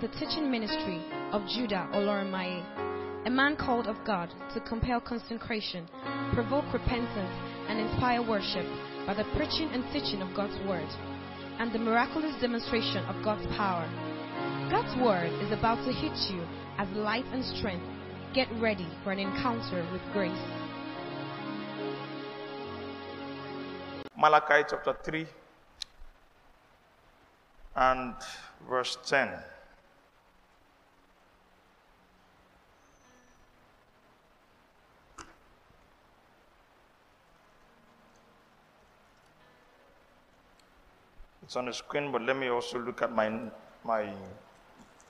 to the teaching ministry of Judah Oloramaye, a man called of God to compel consecration, provoke repentance, and inspire worship by the preaching and teaching of God's word and the miraculous demonstration of God's power. God's word is about to hit you as light and strength. Get ready for an encounter with grace. Malachi chapter 3 and verse 10. It's on the screen, but let me also look at my, my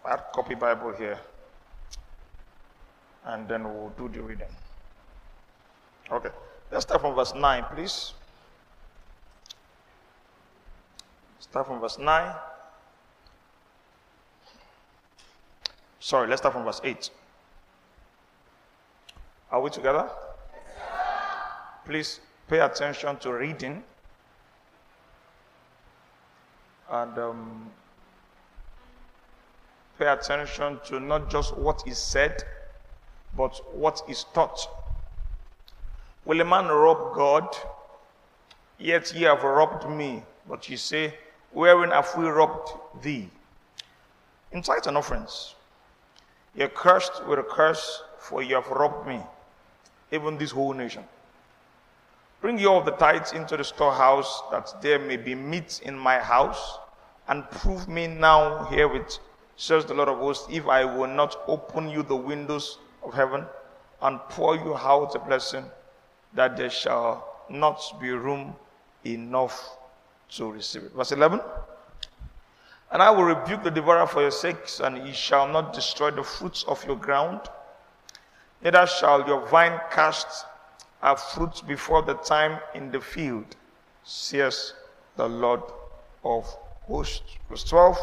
hard copy Bible here. And then we'll do the reading. Okay. Let's start from verse 9, please. Start from verse 9. Sorry, let's start from verse 8. Are we together? Please pay attention to reading. And um, pay attention to not just what is said, but what is taught. Will a man rob God? Yet ye have robbed me. But ye say, Wherein have we robbed thee? In tithes and offerings. Ye cursed with a curse, for ye have robbed me, even this whole nation. Bring ye all the tithes into the storehouse, that there may be meat in my house, and prove me now herewith, says the Lord of hosts, if I will not open you the windows of heaven and pour you out a blessing, that there shall not be room enough to receive it. Verse 11. And I will rebuke the devourer for your sakes, and he shall not destroy the fruits of your ground. Neither shall your vine cast her fruits before the time in the field, says the Lord of hosts. Verse 12.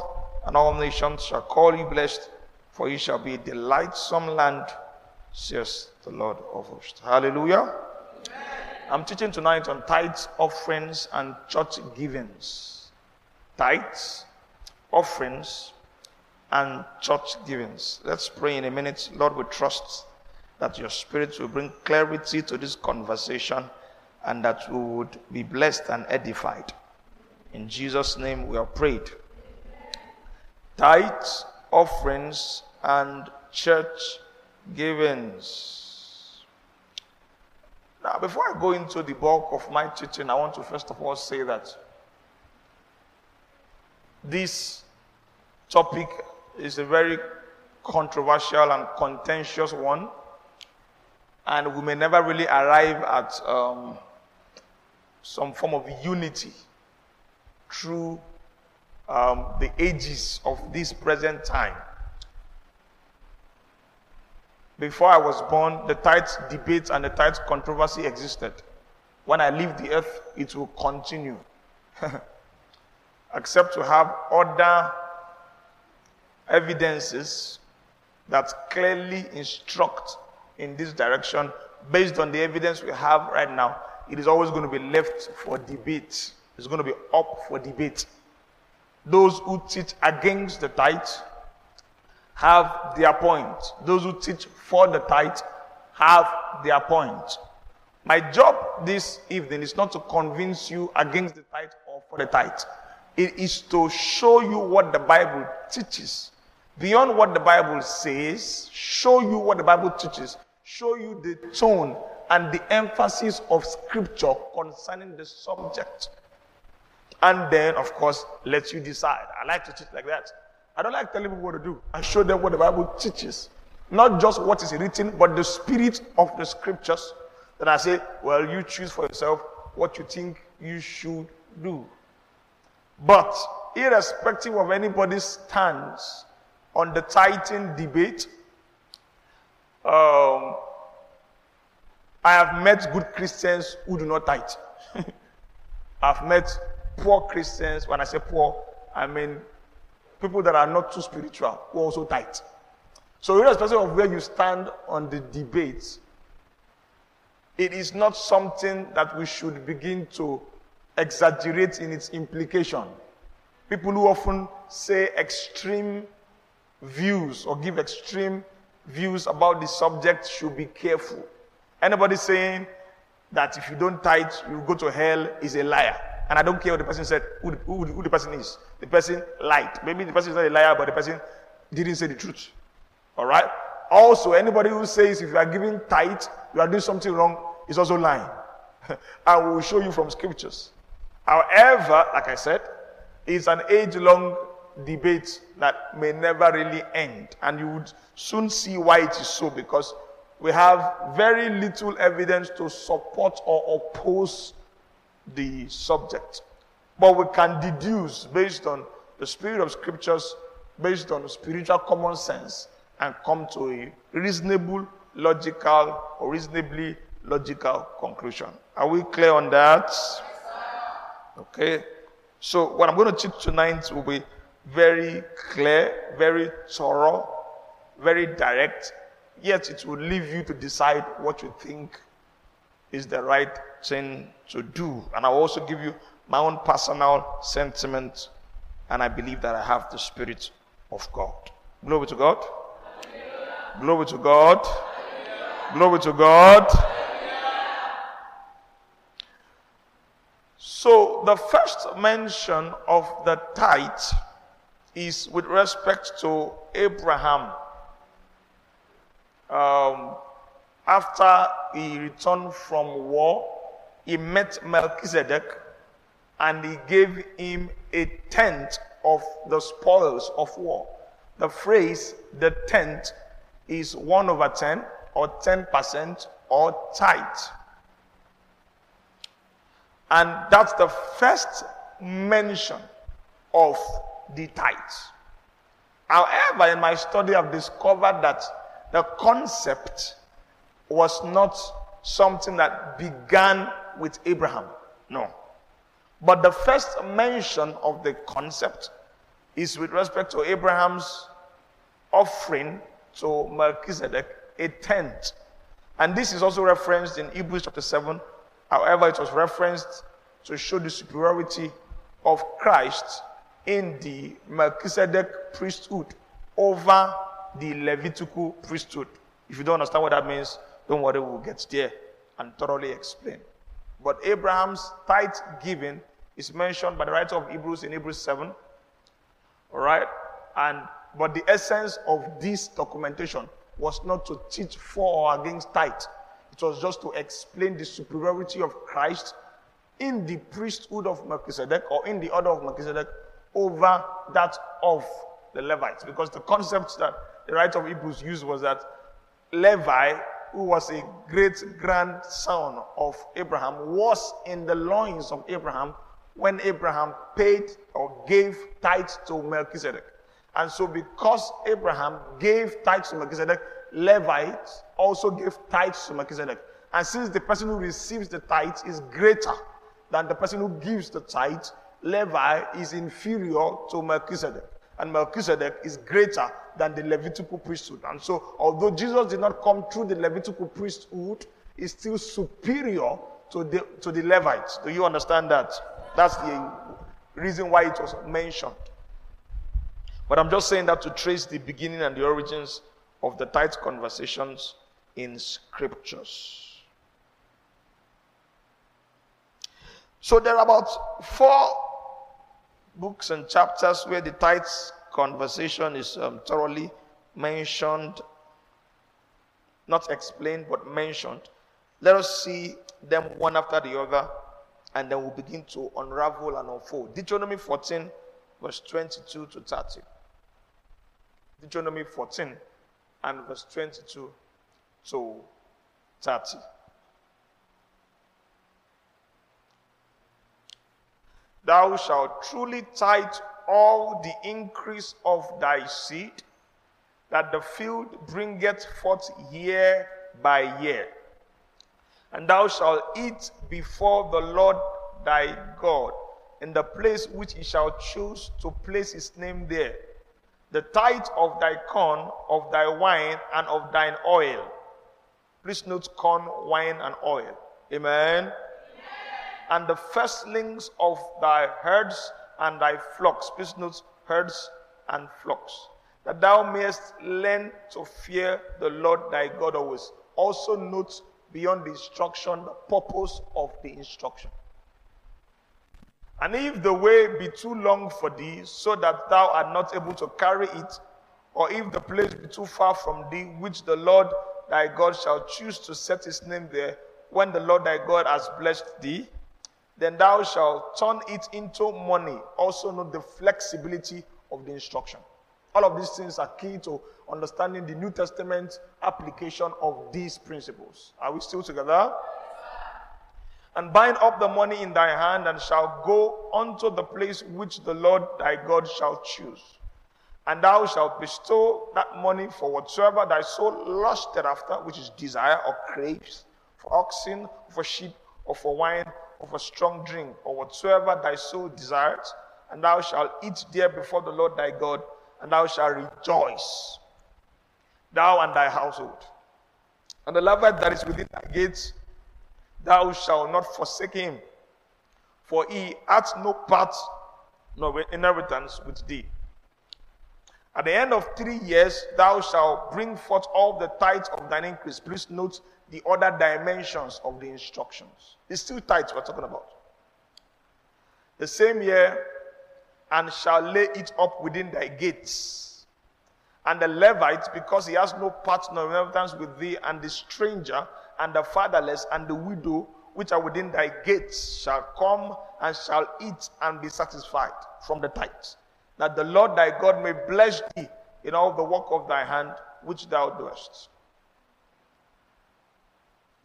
And all nations shall call you blessed, for you shall be a delightsome land, says the Lord of hosts. Hallelujah. I'm teaching tonight on tithes, offerings, and church givings. Tithes, offerings, and church givings. Let's pray in a minute. Lord, we trust that your spirit will bring clarity to this conversation and that we would be blessed and edified. In Jesus' name we are prayed. Tithes, offerings, and church givings. Now, before I go into the bulk of my teaching, I want to first of all say that this topic is a very controversial and contentious one, and we may never really arrive at um, some form of unity through um, the ages of this present time. Before I was born, the tithe debate and the tithe controversy existed. When I leave the earth, it will continue. Except to have other evidences that clearly instruct in this direction based on the evidence we have right now. It is always going to be left for debate. It's going to be up for debate. Those who teach against the tithe have their point. Those who teach for the tithe have their point. My job this evening is not to convince you against the tithe or for the tithe. It is to show you what the Bible teaches. Beyond what the Bible says, show you what the Bible teaches, show you the tone and the emphasis of Scripture concerning the subject. And then, of course, let you decide. I like to teach like that. I don't like telling people what to do. I show them what the Bible teaches. Not just what is written, but the spirit of the scriptures. Then I say, well, you choose for yourself what you think you should do. But irrespective of anybody's stance on the tithing debate, um, I have met good Christians who do not tithe. I've met poor Christians. When I say poor, I mean people that are not too spiritual who also tithe. So, irrespective of where you stand on the debate, it is not something that we should begin to exaggerate in its implication. People who often say extreme views or give extreme views about the subject should be careful. Anybody saying that if you don't tithe, you go to hell is a liar. And I don't care what the person said, who the, who, who the person is. The person lied. Maybe the person is not a liar, but the person didn't say the truth. All right? Also, anybody who says if you are giving tithe, you are doing something wrong, is also lying. I will show you from scriptures. However, like I said, it's an age long debate that may never really end. And you would soon see why it is so because we have very little evidence to support or oppose the subject. But we can deduce based on the spirit of scriptures, based on spiritual common sense, and come to a reasonable, logical, or reasonably logical conclusion. Are we clear on that? Okay. So, what I'm going to teach tonight will be very clear, very thorough, very direct, yet it will leave you to decide what you think is the right thing to do. And I'll also give you my own personal sentiment, and I believe that I have the Spirit of God. Glory to God. Glory to God. Glory to God. So, the first mention of the tithe is with respect to Abraham. Um, after he returned from war, he met Melchizedek and he gave him a tenth of the spoils of war. The phrase, the tenth, is 1 over 10 or 10% or tithe. And that's the first mention of the tithe. However, in my study, I've discovered that the concept was not something that began with Abraham. No. But the first mention of the concept is with respect to Abraham's offering to Melchizedek, a tenth. And this is also referenced in Hebrews chapter 7. However, it was referenced to show the superiority of Christ in the Melchizedek priesthood over the Levitical priesthood. If you don't understand what that means, don't worry, we'll get there and thoroughly explain. But Abraham's tithe giving is mentioned by the writer of Hebrews in Hebrews 7. All right? And but the essence of this documentation was not to teach for or against tithe. It was just to explain the superiority of Christ in the priesthood of Melchizedek or in the order of Melchizedek over that of the Levites. Because the concept that the writer of Hebrews used was that Levi, who was a great grandson of Abraham, was in the loins of Abraham when Abraham paid or gave tithes to Melchizedek. And so, because Abraham gave tithes to Melchizedek, Levites also gave tithes to Melchizedek. And since the person who receives the tithes is greater than the person who gives the tithes, Levi is inferior to Melchizedek. And Melchizedek is greater than the Levitical priesthood. And so, although Jesus did not come through the Levitical priesthood, he's still superior to the, to the Levites. Do you understand that? That's the reason why it was mentioned. But I'm just saying that to trace the beginning and the origins of the tithe conversations in scriptures. So there are about four books and chapters where the tithes conversation is um, thoroughly mentioned, not explained, but mentioned. Let us see them one after the other, and then we'll begin to unravel and unfold. Deuteronomy 14, verse 22 to 30. Deuteronomy 14 and verse 22 to 30. Thou shalt truly tithe all the increase of thy seed, that the field bringeth forth year by year. And thou shalt eat before the Lord thy God in the place which he shall choose to place his name there. The tithe of thy corn, of thy wine, and of thine oil. Please note corn, wine, and oil. Amen and the firstlings of thy herds and thy flocks. Please note herds and flocks. that thou mayest learn to fear the Lord thy God always. Also note beyond the instruction the purpose of the instruction. And if the way be too long for thee, so that thou art not able to carry it, or if the place be too far from thee, which the Lord thy God shall choose to set his name there, when the Lord thy God has blessed thee, then thou shalt turn it into money. Also, note the flexibility of the instruction. All of these things are key to understanding the New Testament application of these principles. Are we still together? And bind up the money in thy hand, and shall go unto the place which the Lord thy God shall choose. And thou shalt bestow that money for whatsoever thy soul lusted after, which is desire or craves, for oxen, for sheep, or for wine, of a strong drink, or whatsoever thy soul desires, and thou shalt eat there before the Lord thy God, and thou shalt rejoice, thou and thy household. And the Levite that is within thy gates, thou shalt not forsake him, for he hath no part nor inheritance with thee. At the end of three years, thou shalt bring forth all the tithes of thine increase. Please note the other dimensions of the instructions. It's still tithes we're talking about. The same year, and shall lay it up within thy gates. And the Levite, because he has no partner inheritance with thee, and the stranger, and the fatherless, and the widow, which are within thy gates, shall come and shall eat and be satisfied from the tithes. That the Lord thy God may bless thee in all the work of thy hand, which thou doest.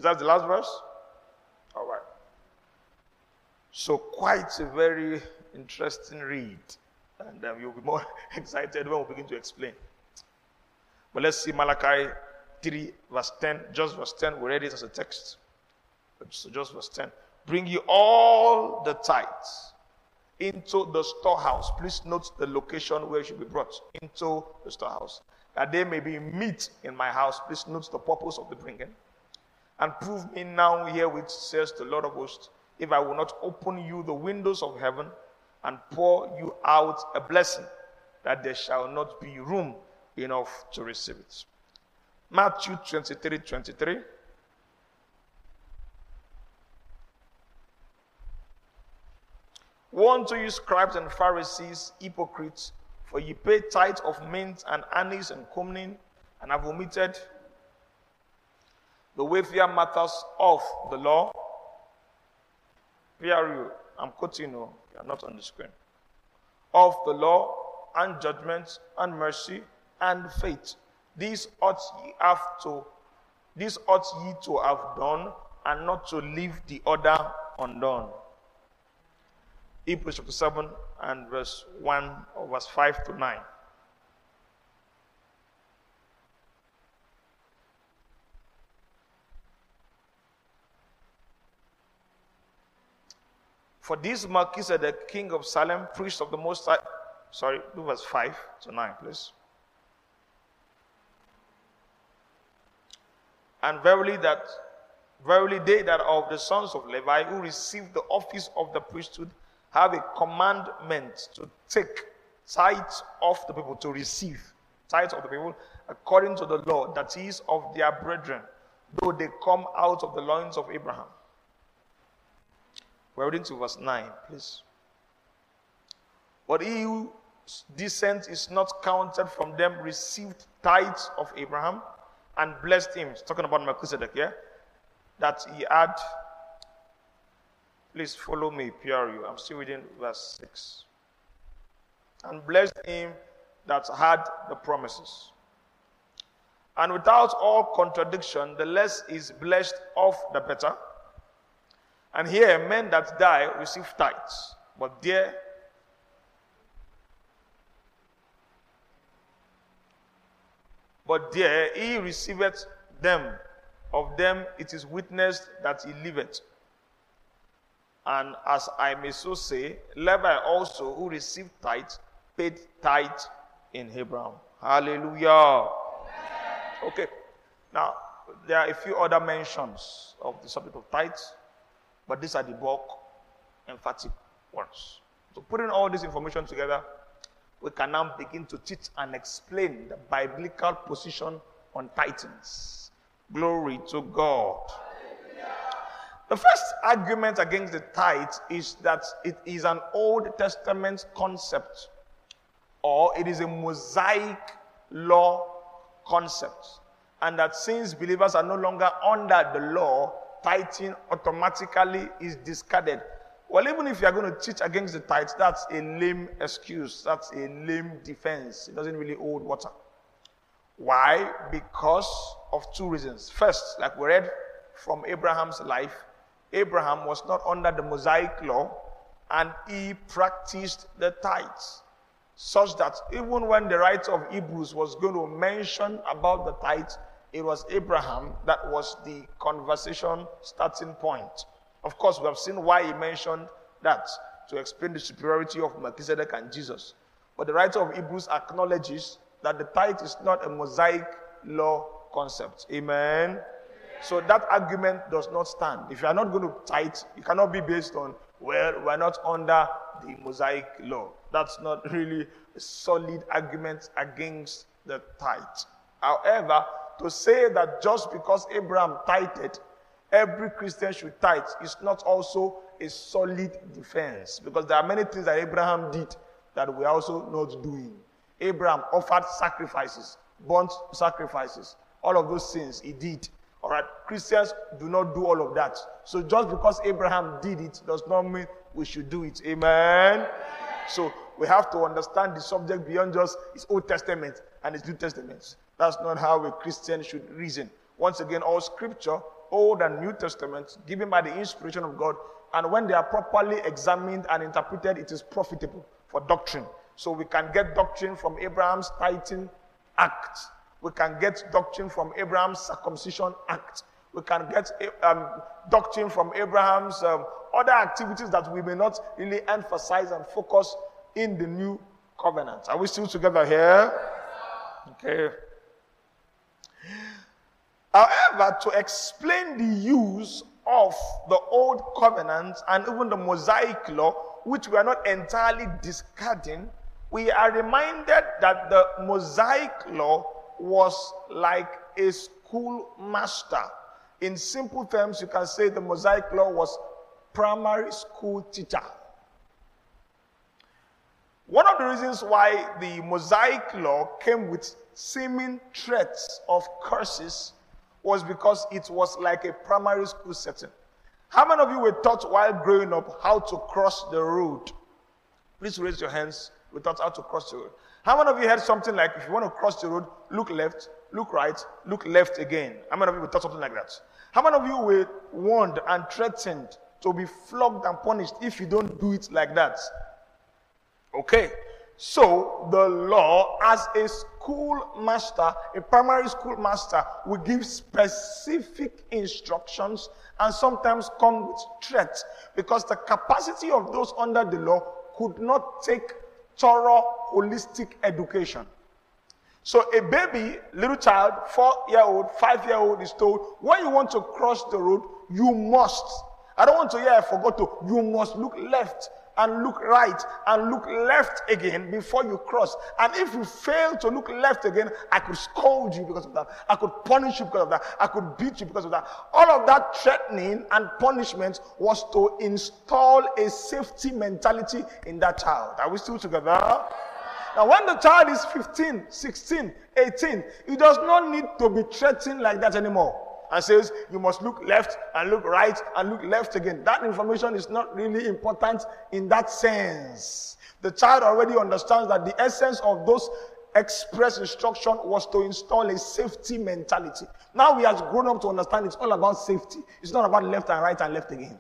Is that the last verse? All right. So, quite a very interesting read. And um, you'll be more excited when we begin to explain. But let's see Malachi 3, verse 10. Just verse 10. We read it as a text. So, just verse 10. Bring you all the tithes into the storehouse. Please note the location where it should be brought into the storehouse. That there may be meat in my house. Please note the purpose of the bringing and prove me now herewith, says the Lord of hosts, if I will not open you the windows of heaven and pour you out a blessing, that there shall not be room enough to receive it. Matthew 23 23. Woe unto you, scribes and Pharisees, hypocrites, for ye pay tithe of mint and anise and cummin, and have omitted the weightier matters of the law. PRU, I'm quoting oh, you, you're not on the screen. Of the law and judgment and mercy and faith. These ought ye have to, these ought ye to have done, and not to leave the other undone. Hebrews chapter 7 and verse 1 or verse 5 to 9. For this Melchizedek, king of Salem, priest of the Most High. Sorry, do verse 5 to 9, please. And verily that verily they that are of the sons of Levi who receive the office of the priesthood have a commandment to take tithes of the people, to receive tithes of the people according to the law that is of their brethren, though they come out of the loins of Abraham. We're reading to verse 9, please. But he whose descent is not counted from them received tithes of Abraham and blessed him. Talking about Melchizedek, yeah? That he had. Please follow me, PRU. I'm still reading verse 6. And blessed him that had the promises. And without all contradiction, the less is blessed of the better. And here, men that die receive tithes. But there, but there he receiveth them. Of them it is witnessed that he liveth. And as I may so say, Levi also, who received tithes, paid tithe in Abraham. Hallelujah. Okay. Now, there are a few other mentions of the subject of tithes. But these are the bulk emphatic ones. So putting all this information together, we can now begin to teach and explain the biblical position on titans. Glory to God. The first argument against the tithe is that it is an Old Testament concept or it is a Mosaic law concept. And that since believers are no longer under the law, tithing automatically is discarded. Well, even if you are going to teach against the tithe, that's a lame excuse. That's a lame defense. It doesn't really hold water. Why? Because of two reasons. First, like we read from Abraham's life, Abraham was not under the Mosaic law and he practiced the tithes. Such that even when the writer of Hebrews was going to mention about the tithes, it was Abraham that was the conversation starting point. Of course, we have seen why he mentioned that to explain the superiority of Melchizedek and Jesus. But the writer of Hebrews acknowledges that the tithe is not a Mosaic law concept. Amen. So that argument does not stand. If you are not going to tithe, it cannot be based on, well, we're not under the Mosaic law. That's not really a solid argument against the tithe. However, to say that just because Abraham tithed, every Christian should tithe is not also a solid defense because there are many things that Abraham did that we're also not doing. Abraham offered sacrifices, burnt sacrifices, all of those things he did. All right, Christians do not do all of that. So just because Abraham did it does not mean we should do it. Amen. So we have to understand the subject beyond just his Old Testament and his New Testament. That's not how a Christian should reason. Once again, all scripture, Old and New Testament, given by the inspiration of God, and when they are properly examined and interpreted, it is profitable for doctrine. So we can get doctrine from Abraham's tithing act. We can get doctrine from Abraham's circumcision act. We can get um, doctrine from Abraham's um, other activities that we may not really emphasize and focus in the new covenant. Are we still together here? Okay. However, to explain the use of the old covenant and even the Mosaic law, which we are not entirely discarding, we are reminded that the Mosaic law was like a schoolmaster. In simple terms, you can say the Mosaic law was primary school teacher. One of the reasons why the Mosaic law came with seeming threats of curses was because it was like a primary school setting. How many of you were taught while growing up how to cross the road? Please raise your hands. We taught how to cross the road. How many of you heard something like if you want to cross the road, look left, look right, look left again? How many of you were taught something like that? How many of you were warned and threatened to be flogged and punished if you don't do it like that? Okay. So the law, as a school master, a primary school master, will give specific instructions and sometimes come with threats because the capacity of those under the law could not take thorough holistic education. So a baby, little child, four year old, five year old is told, when you want to cross the road, you must. I don't want to hear I forgot to. You must look left and look right and look left again before you cross. And if you fail to look left again, I could scold you because of that. I could punish you because of that. I could beat you because of that. All of that threatening and punishment was to install a safety mentality in that child. Are we still together? Now, when the child is 15, 16, 18, he does not need to be threatened like that anymore and says you must look left and look right and look left again. That information is not really important in that sense. The child already understands that the essence of those express instruction was to install a safety mentality. Now we have grown up to understand it's all about safety. It's not about left and right and left again.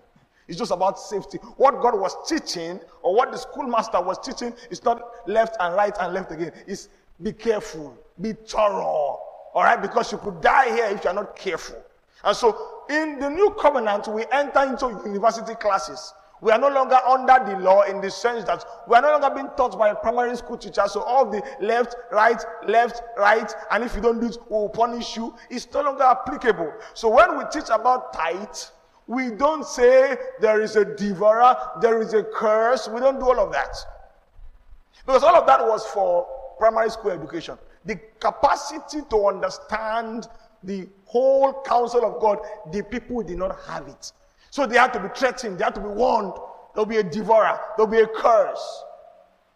It's just about safety. What God was teaching, or what the schoolmaster was teaching, is not left and right and left again. It's be careful, be thorough, all right, because you could die here if you are not careful. And so, in the new covenant, we enter into university classes. We are no longer under the law in the sense that we are no longer being taught by a primary school teacher. So all the left, right, left, right, and if you don't do it, we will punish you. It's no longer applicable. So when we teach about tithe, we don't say there is a devourer, there is a curse. We don't do all of that. Because all of that was for primary school education. The capacity to understand the whole counsel of God, the people did not have it. So they had to be threatened, they had to be warned. There'll be a devourer, there'll be a curse.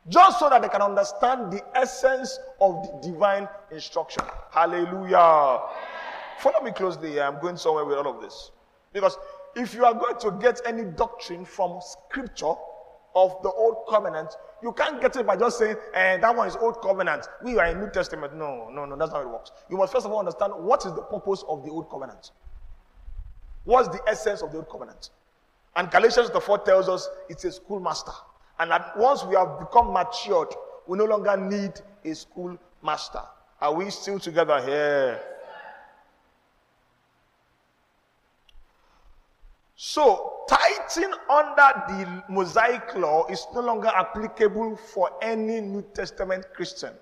Just so that they can understand the essence of the divine instruction. Hallelujah. Follow me closely. I'm going somewhere with all of this. Because if you are going to get any doctrine from scripture of the old covenant, you can't get it by just saying, eh, that one is old covenant. We are in New Testament. No, no, no, that's not how it works. You must first of all understand what is the purpose of the old covenant. What's the essence of the old covenant? And Galatians the 4 tells us it's a schoolmaster. And that once we have become matured, we no longer need a schoolmaster. Are we still together here? So, tithing under the Mosaic law is no longer applicable for any New Testament Christian.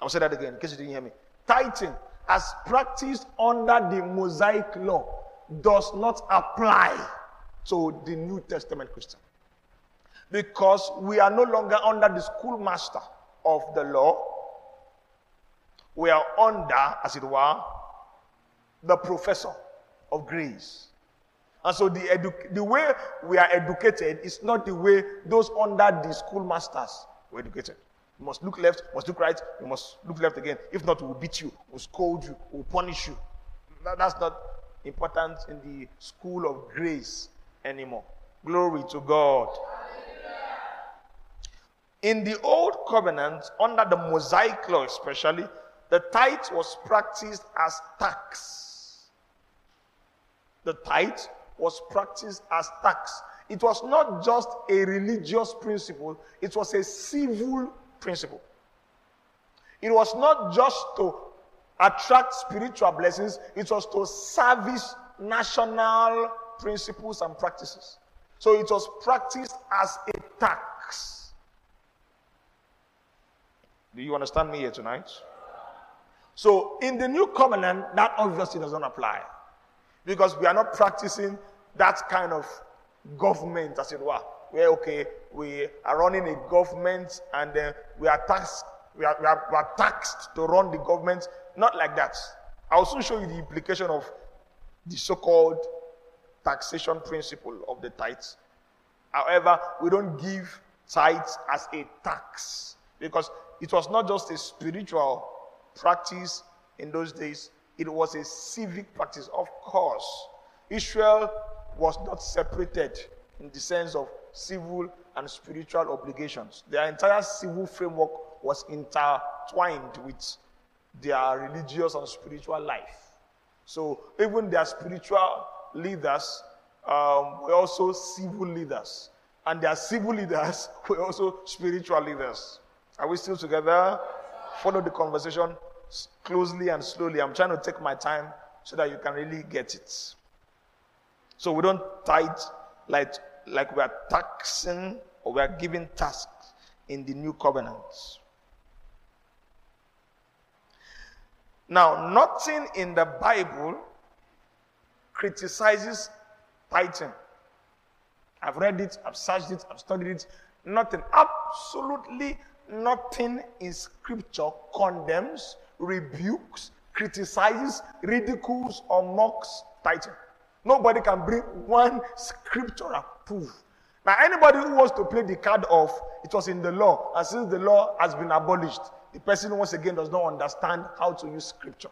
I'll say that again in case you didn't hear me. Tithing, as practiced under the Mosaic law, does not apply to the New Testament Christian. Because we are no longer under the schoolmaster of the law. We are under, as it were, the professor of grace. And so the, edu- the way we are educated is not the way those under the schoolmasters were educated. You must look left, must look right, you must look left again. If not, we'll beat you, we'll scold you, we'll punish you. That, that's not important in the school of grace anymore. Glory to God. In the old covenant, under the Mosaic law especially, the tithe was practiced as tax. The tithe was practiced as tax. It was not just a religious principle, it was a civil principle. It was not just to attract spiritual blessings, it was to service national principles and practices. So it was practiced as a tax. Do you understand me here tonight? So in the new covenant, that obviously does not apply. Because we are not practicing that kind of government, as it were. Where, okay, we are running a government and then we are taxed, we are, we, are, we are taxed to run the government. Not like that. I'll soon show you the implication of the so called taxation principle of the tithes. However, we don't give tithes as a tax because it was not just a spiritual practice in those days, it was a civic practice. Of course, Israel was not separated in the sense of civil and spiritual obligations. Their entire civil framework was intertwined with their religious and spiritual life. So even their spiritual leaders um, were also civil leaders, and their civil leaders were also spiritual leaders. Are we still together? Follow the conversation closely and slowly. I'm trying to take my time so that you can really get it. So we don't tithe like, like we are taxing or we are giving tasks in the new covenant. Now, nothing in the Bible criticizes tithing. I've read it, I've searched it, I've studied it. Nothing, absolutely nothing in Scripture condemns, rebukes, criticizes, ridicules, or mocks tithing. Nobody can bring one scriptural proof. Now, anybody who wants to play the card of it was in the law, and since the law has been abolished, the person once again does not understand how to use scripture.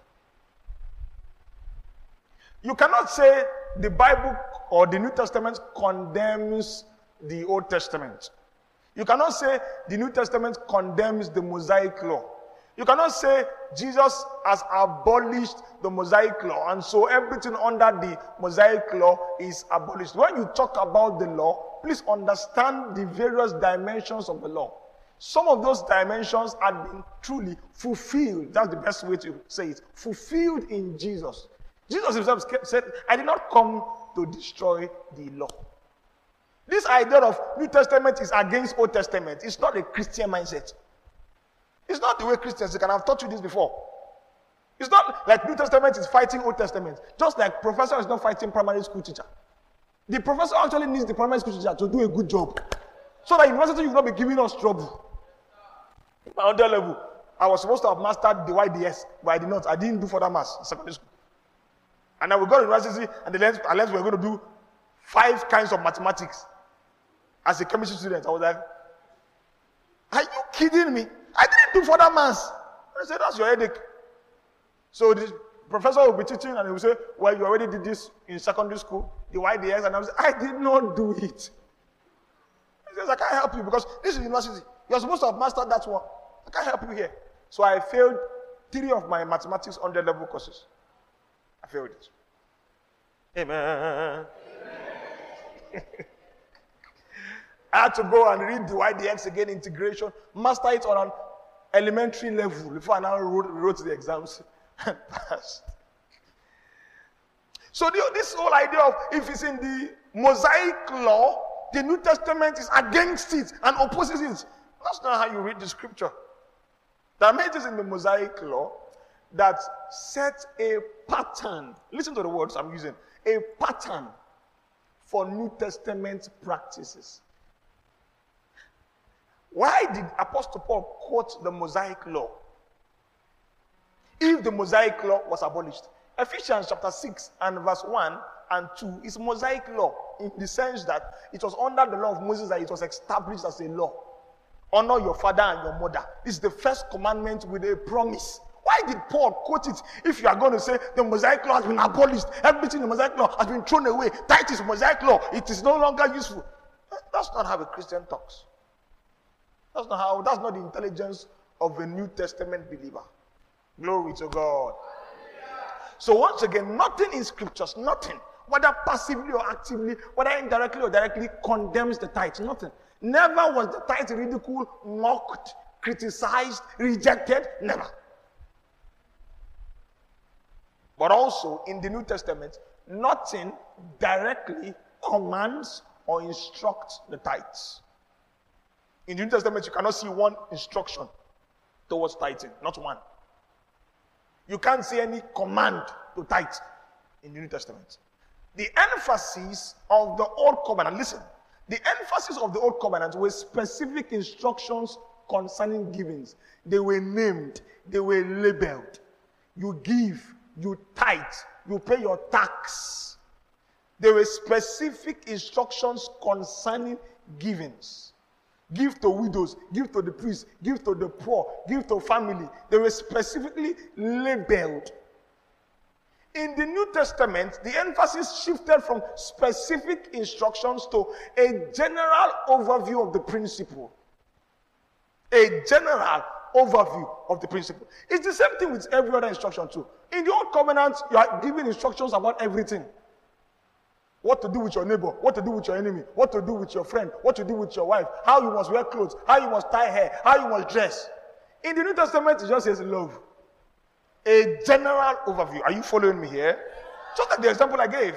You cannot say the Bible or the New Testament condemns the Old Testament. You cannot say the New Testament condemns the Mosaic law. You cannot say Jesus has abolished the Mosaic law, and so everything under the Mosaic law is abolished. When you talk about the law, please understand the various dimensions of the law. Some of those dimensions have been truly fulfilled. That's the best way to say it. Fulfilled in Jesus. Jesus himself said, I did not come to destroy the law. This idea of New Testament is against Old Testament. It's not a Christian mindset. It's not the way Christians, they can have taught you this before. It's not like New Testament is fighting Old Testament. Just like professor is not fighting primary school teacher. The professor actually needs the primary school teacher to do a good job. So that university will not be giving us trouble. My under level. I was supposed to have mastered the dy/dx, but I did not. I didn't do further maths in secondary school. And then we got to university, and the lens, I learned we were going to do five kinds of mathematics. As a chemistry student, I was like, Are you kidding me? I didn't do for further maths. I said, That's your headache. So the professor will be teaching, and he will say, Well, you already did this in secondary school, the dy/dx. And I was I did not do it. He says, I can't help you because this is university. You're supposed to have mastered that one. I can't help you here. So I failed three of my mathematics under level courses. I failed it. Amen. I had to go and read the dy/dx again, integration, master it on an elementary level before I now wrote, wrote the exams and passed. So the, this whole idea of if it's in the Mosaic law, the New Testament is against it and opposes it. That's not how you read the scripture. There are many in the Mosaic law that set a pattern. Listen to the words I'm using. A pattern for New Testament practices. Why did Apostle Paul quote the Mosaic law? If the Mosaic law was abolished, Ephesians chapter 6 and verse 1 and 2 is Mosaic law in the sense that it was under the law of Moses that it was established as a law. Honor your father and your mother. This is the first commandment with a promise. Why did Paul quote it if you are going to say the Mosaic law has been abolished? Everything in the Mosaic law has been thrown away. That is Mosaic law. It is no longer useful. That's not how a Christian talks. That's not how, that's not the intelligence of a New Testament believer. Glory to God. So once again, nothing in scriptures, nothing, whether passively or actively, whether indirectly or directly, condemns the tithe. Nothing. Never was the tithe ridiculed, mocked, criticized, rejected. Never. But also in the New Testament, nothing directly commands or instructs the tithes. In the New Testament, you cannot see one instruction towards tithing, not one. You can't see any command to tithe in the New Testament. The emphasis of the Old Covenant, listen, the emphasis of the Old Covenant was specific instructions concerning givings. They were named, they were labeled. You give, you tithe, you pay your tax. There were specific instructions concerning givings. Give to widows, give to the priests, give to the poor, give to family. They were specifically labeled. In the New Testament, the emphasis shifted from specific instructions to a general overview of the principle. A general overview of the principle. It's the same thing with every other instruction, too. In the Old Covenant, you are given instructions about everything what to do with your neighbor, what to do with your enemy, what to do with your friend, what to do with your wife, how you must wear clothes, how you must tie hair, how you must dress. In the New Testament, it just says love. A general overview. Are you following me here? Just like the example I gave.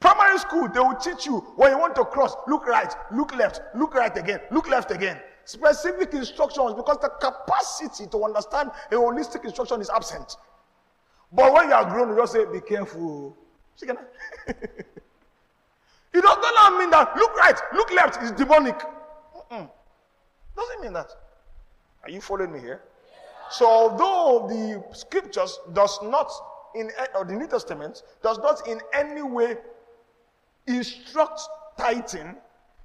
Primary school, they will teach you when you want to cross, look right, look left, look right again, look left again. Specific instructions because the capacity to understand a holistic instruction is absent. But when you are grown, you just say, be careful. It does not mean that look right, look left is demonic. Mm-mm. Doesn't mean that. Are you following me here? So although the scriptures does not in or the New Testament does not in any way instruct tithing,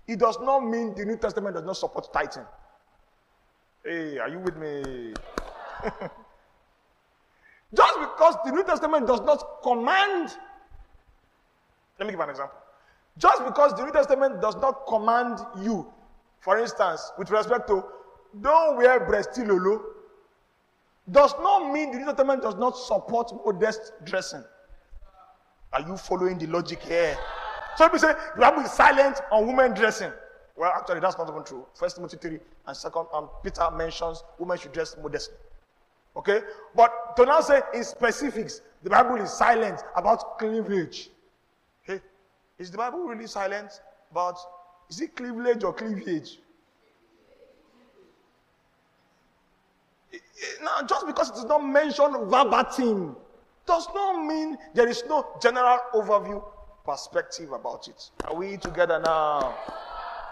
it does not mean the New Testament does not support tithing. Hey, are you with me? Just because the New Testament does not command, let me give an example. Just because the New Testament does not command you, for instance, with respect to don't wear breastilolo, does not mean the New Testament does not support modest dressing. Are you following the logic here? So people say the Bible is silent on women dressing. Well, actually, that's not even true. First Timothy 3 and second um, Peter mentions women should dress modestly. Okay? But to now say in specifics, the Bible is silent about cleavage. Is the Bible really silent about is it cleavage or cleavage? Now, just because it is not mentioned verbatim does not mean there is no general overview perspective about it. Are we together now?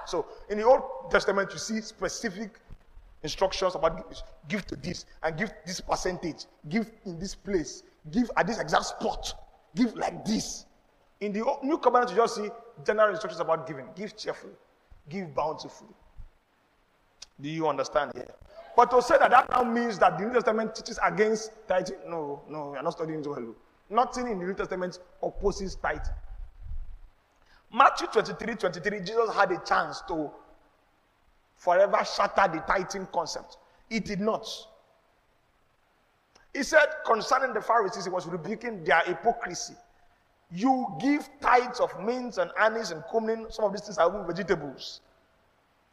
So, in the Old Testament, you see specific instructions about give, give to this and give this percentage, give in this place, give at this exact spot, give like this. In the new covenant, you just see general instructions about giving. Give cheerfully, give bountifully. Do you understand here? But to say that that now means that the New Testament teaches against tithing, no, no, you're not studying it well. Nothing in the New Testament opposes tithing. Matthew 23 23, Jesus had a chance to forever shatter the tithing concept. He did not. He said concerning the Pharisees, he was rebuking their hypocrisy. You give tithes of mint and anise and cumin. Some of these things are even vegetables.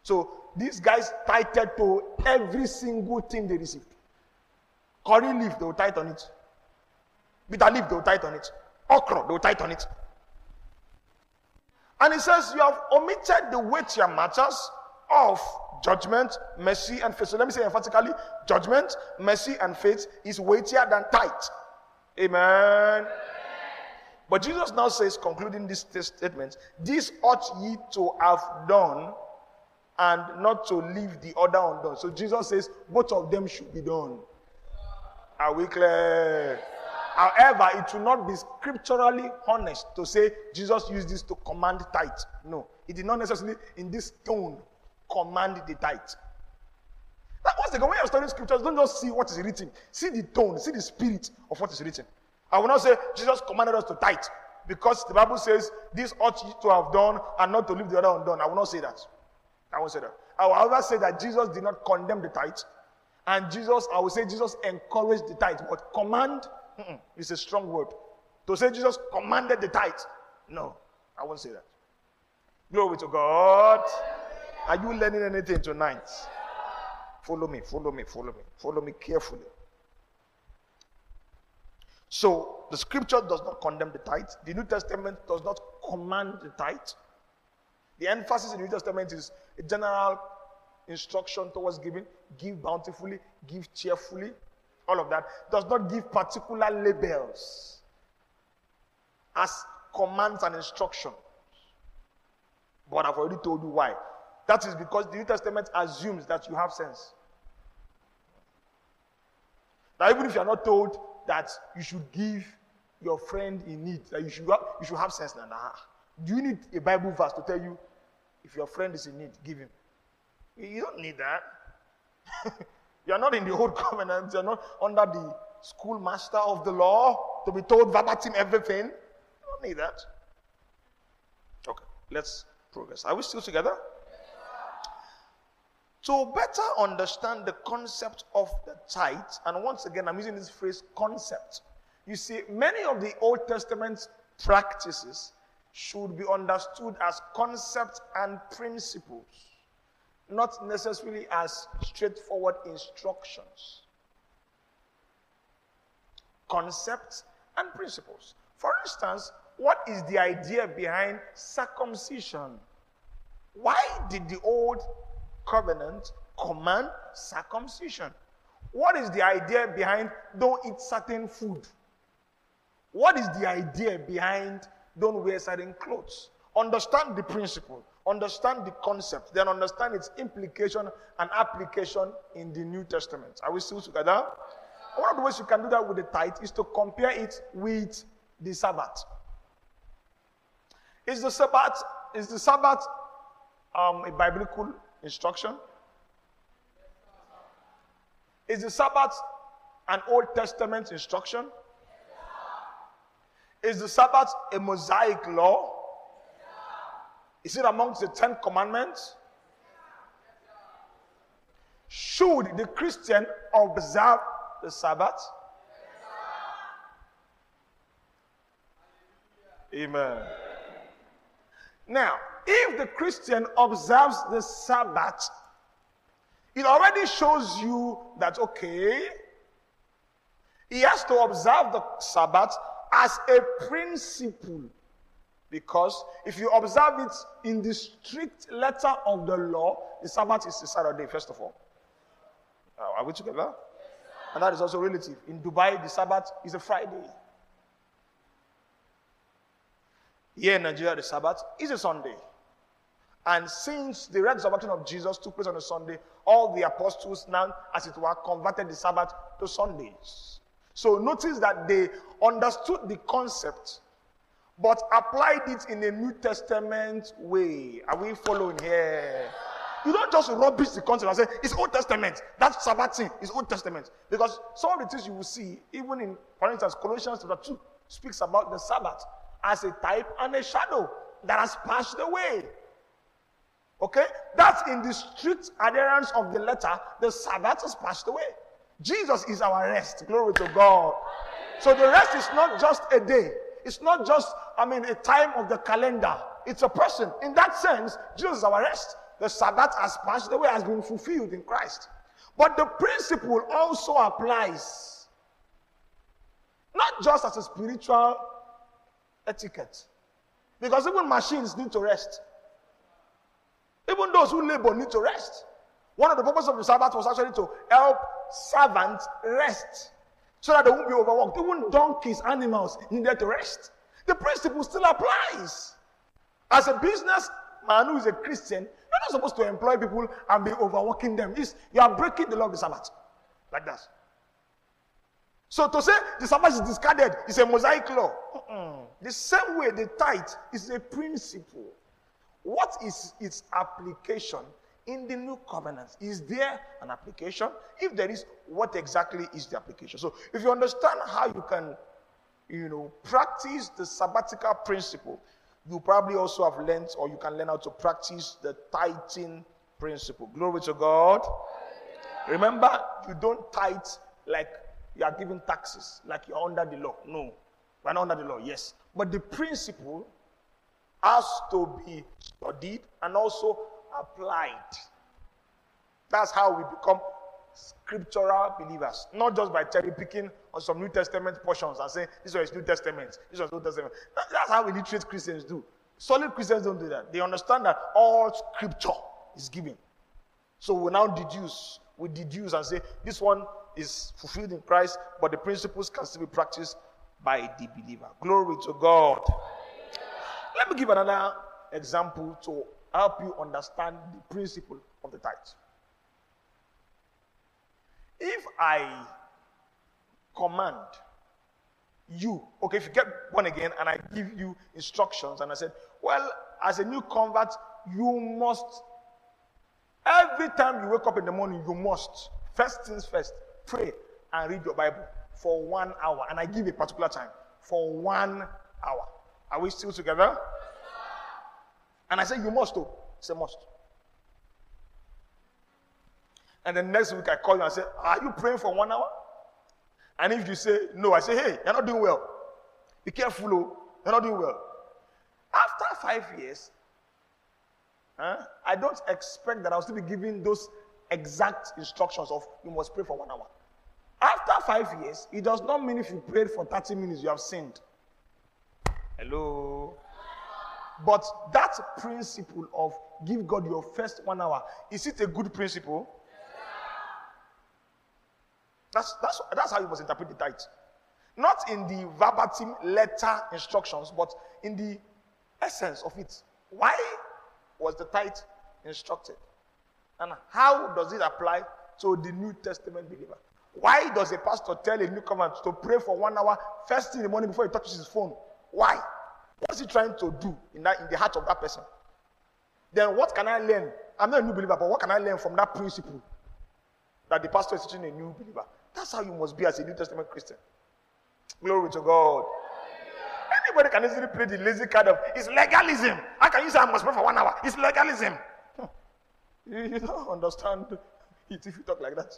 So these guys tithed to every single thing they received. Curry leaf, they will tithe on it. Bitter leaf, they will tithe on it. Okra, they will tithe on it. And he says, You have omitted the weightier matters of judgment, mercy, and faith. So let me say emphatically judgment, mercy, and faith is weightier than tithe. Amen. But Jesus now says, concluding this statement, this ought ye to have done and not to leave the other undone. So Jesus says, both of them should be done. Are we clear? However, it will not be scripturally honest to say Jesus used this to command tithe. No, it did not necessarily in this tone command the tithe. That once again, when you're studying scriptures, don't just see what is written. See the tone, see the spirit of what is written. I will not say Jesus commanded us to tithe because the Bible says this ought you to have done and not to leave the other undone. I will not say that. I won't say that. I will however say that Jesus did not condemn the tithe. And Jesus, I will say Jesus encouraged the tithe. But command is a strong word. To say Jesus commanded the tithe, no, I won't say that. Glory to God. Are you learning anything tonight? Follow me, follow me, follow me, follow me carefully. So, the scripture does not condemn the tithe. The New Testament does not command the tithe. The emphasis in the New Testament is a general instruction towards giving. Give bountifully, give cheerfully, all of that, does not give particular labels as commands and instructions. But I've already told you why. That is because the New Testament assumes that you have sense. Now, even if you are not told that you should give your friend in need, that you should have, you should have sense. Do you need a Bible verse to tell you if your friend is in need, give him? You don't need that. You are not in the old covenant. You are not under the schoolmaster of the law to be told verbatim everything. You don't need that. Okay, let's progress. Are we still together? To better understand the concept of the tithe, and once again, I'm using this phrase concept. You see, many of the Old Testament practices should be understood as concepts and principles not necessarily as straightforward instructions, concepts, and principles. For instance, what is the idea behind circumcision? Why did the old covenant command circumcision? What is the idea behind don't eat certain food? What is the idea behind don't wear certain clothes? Understand the principle understand the concept, then understand its implication and application in the New Testament. Are we still together? One of the ways you can do that with the tithe is to compare it with the Sabbath. Is the Sabbath is the Sabbath um, a biblical instruction? Is the Sabbath an Old Testament instruction? Is the Sabbath a Mosaic law? Is it amongst the Ten Commandments? Should the Christian observe the Sabbath? Amen. Now, if the Christian observes the Sabbath, it already shows you that, okay, he has to observe the Sabbath as a principle because if you observe it in the strict letter of the law, the Sabbath is a Saturday, first of all. Are we together? And that is also relative. In Dubai, the Sabbath is a Friday. Here in Nigeria, the Sabbath is a Sunday. And since the resurrection of Jesus took place on a Sunday, all the apostles now, as it were, converted the Sabbath to Sundays. So notice that they understood the concept, but applied it in a New Testament way. Are we following here? You don't just rubbish the concept and say it's Old Testament. That Sabbath thing. is Old Testament. Because some of the things you will see, even in, for instance, Colossians chapter 2 speaks about the Sabbath as a type and a shadow that has passed away. Okay? That's in the strict adherence of the letter, the Sabbath has passed away. Jesus is our rest. Glory to God. So the rest is not just a day. It's not just, I mean, a time of the calendar. It's a person. In that sense, Jesus is our rest. The Sabbath has passed away, has been fulfilled in Christ. But the principle also applies. Not just as a spiritual etiquette. Because even machines need to rest. Even those who labor need to rest. One of the purposes of the Sabbath was actually to help servants rest so that they won't be overworked. Even donkeys, animals needed to rest. The principle still applies. As a businessman who is a Christian, you're not supposed to employ people and be overworking them. It's, you are breaking the law of the Sabbath. Like that. So to say the Sabbath is discarded is a Mosaic law. Mm-mm. The same way the tithe is a principle. What is its application in the new covenant? Is there an application? If there is, what exactly is the application? So if you understand how you can, you know, practice the sabbatical principle, you probably also have learned or you can learn how to practice the tithing principle. Glory to God. Remember, you don't tithe like you are giving taxes, like you're under the law. No, we're not under the law, yes. But the principle has to be studied and also applied. That's how we become scriptural believers, not just by cherry picking on some New Testament portions and saying this was New Testament, this was Old Testament. That's how illiterate Christians do. Solid Christians don't do that. They understand that all scripture is given. So we now deduce, we deduce and say this one is fulfilled in Christ, but the principles can still be practiced by the believer. Glory to God. Let me give another example to help you understand the principle of the tithe. If I command you, okay, if you get born again and I give you instructions and I said, well, as a new convert, you must, every time you wake up in the morning, you must, first things first, pray and read your Bible for one hour. And I give a particular time for one hour. Are we still together? And I say, You must. Oh. Say, Must. And then next week I call you and say, Are you praying for one hour? And if you say no, I say, Hey, you're not doing well. Be careful, oh. you're not doing well. After five years, huh, I don't expect that I'll still be giving those exact instructions of you must pray for one hour. After five years, it does not mean if you prayed for 30 minutes, you have sinned. Hello? But that principle of give God your first one hour, is it a good principle? That's, that's, that's how you must interpret the tithe. Not in the verbatim letter instructions, but in the essence of it. Why was the tithe instructed? And how does it apply to the New Testament believer? Why does a pastor tell a new convert to pray for one hour first thing in the morning before he touches his phone? Why? What's he trying to do in, that, in the heart of that person? Then what can I learn? I'm not a new believer, but what can I learn from that principle that the pastor is teaching a new believer? That's how you must be as a New Testament Christian. Glory to God. Anybody can easily play the lazy card of it's legalism. How can you say I must pray for one hour? It's legalism. You, you don't understand it if you talk like that.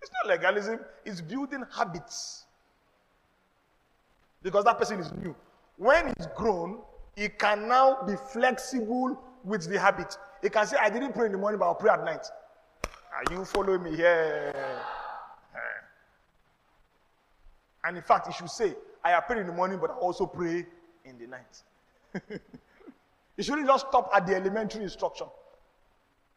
It's not legalism, it's building habits. Because that person is new. When he's grown, he can now be flexible with the habit. He can say, I didn't pray in the morning, but I'll pray at night. Are you following me here? Eh. And in fact, he should say, I have prayed in the morning, but I also pray in the night. he shouldn't just stop at the elementary instruction.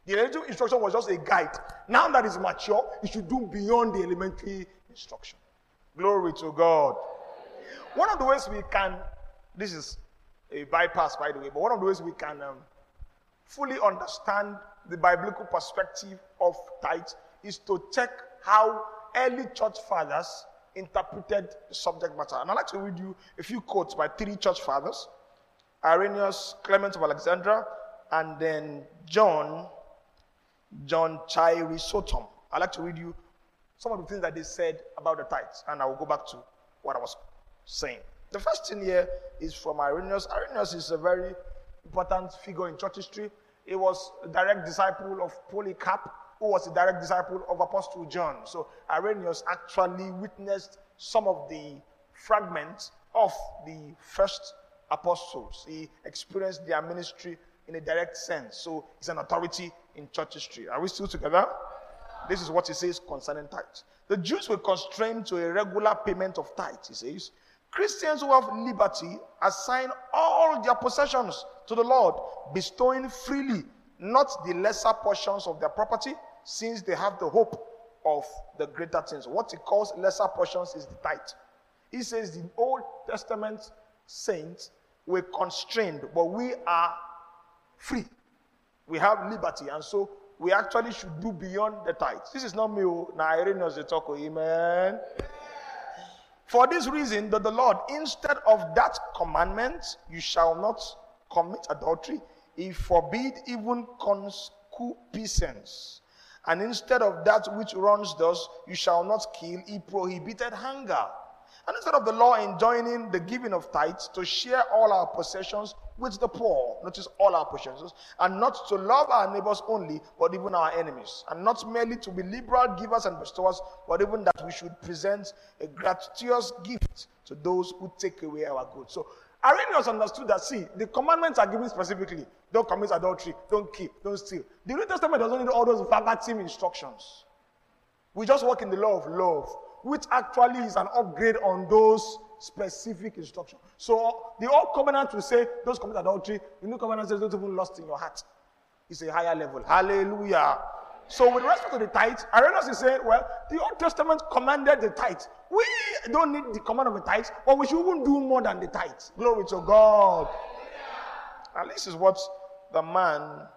The elementary instruction was just a guide. Now that he's mature, he should do beyond the elementary instruction. Glory to God. One of the ways we can, this is a bypass by the way, but one of the ways we can um, fully understand the biblical perspective of tithes is to check how early church fathers interpreted the subject matter. And I'd like to read you a few quotes by three church fathers Irenaeus, Clement of Alexandria, and then John, John Chrysotom. I'd like to read you some of the things that they said about the tithes, and I will go back to what I was saying. The first thing here is from Irenaeus. Irenaeus is a very important figure in church history. He was a direct disciple of Polycarp, who was a direct disciple of Apostle John. So Irenaeus actually witnessed some of the fragments of the first apostles. He experienced their ministry in a direct sense. So he's an authority in church history. Are we still together? This is what he says concerning tithes. The Jews were constrained to a regular payment of tithes, he says. Christians who have liberty assign all their possessions to the Lord, bestowing freely, not the lesser portions of their property, since they have the hope of the greater things. What he calls lesser portions is the tithe. He says the Old Testament saints were constrained, but we are free. We have liberty, and so we actually should do beyond the tithe. This is not me, oh, Irenaeus the talk, oh, amen. For this reason, that the Lord, instead of that commandment, you shall not commit adultery, he forbid even concupiscence. And instead of that which runs thus, you shall not kill, he prohibited hunger. And instead of the law enjoining the giving of tithes to share all our possessions with the poor, notice all our possessions, and not to love our neighbors only, but even our enemies, and not merely to be liberal givers and bestowers, but even that we should present a gratuitous gift to those who take away our goods. So Irenaeus understood that, see, the commandments are given specifically. Don't commit adultery, don't kill, don't steal. The New Testament doesn't need all those verbatim instructions. We just work in the law of love which actually is an upgrade on those specific instructions. So the old covenant will say, those commit adultery. The new covenant says, don't even lust in your heart. It's a higher level. Hallelujah. So with respect to the tithe, Irenaeus is saying, well, the Old Testament commanded the tithe. We don't need the command of the tithe, but we should even do more than the tithe. Glory to God. And this is what the man,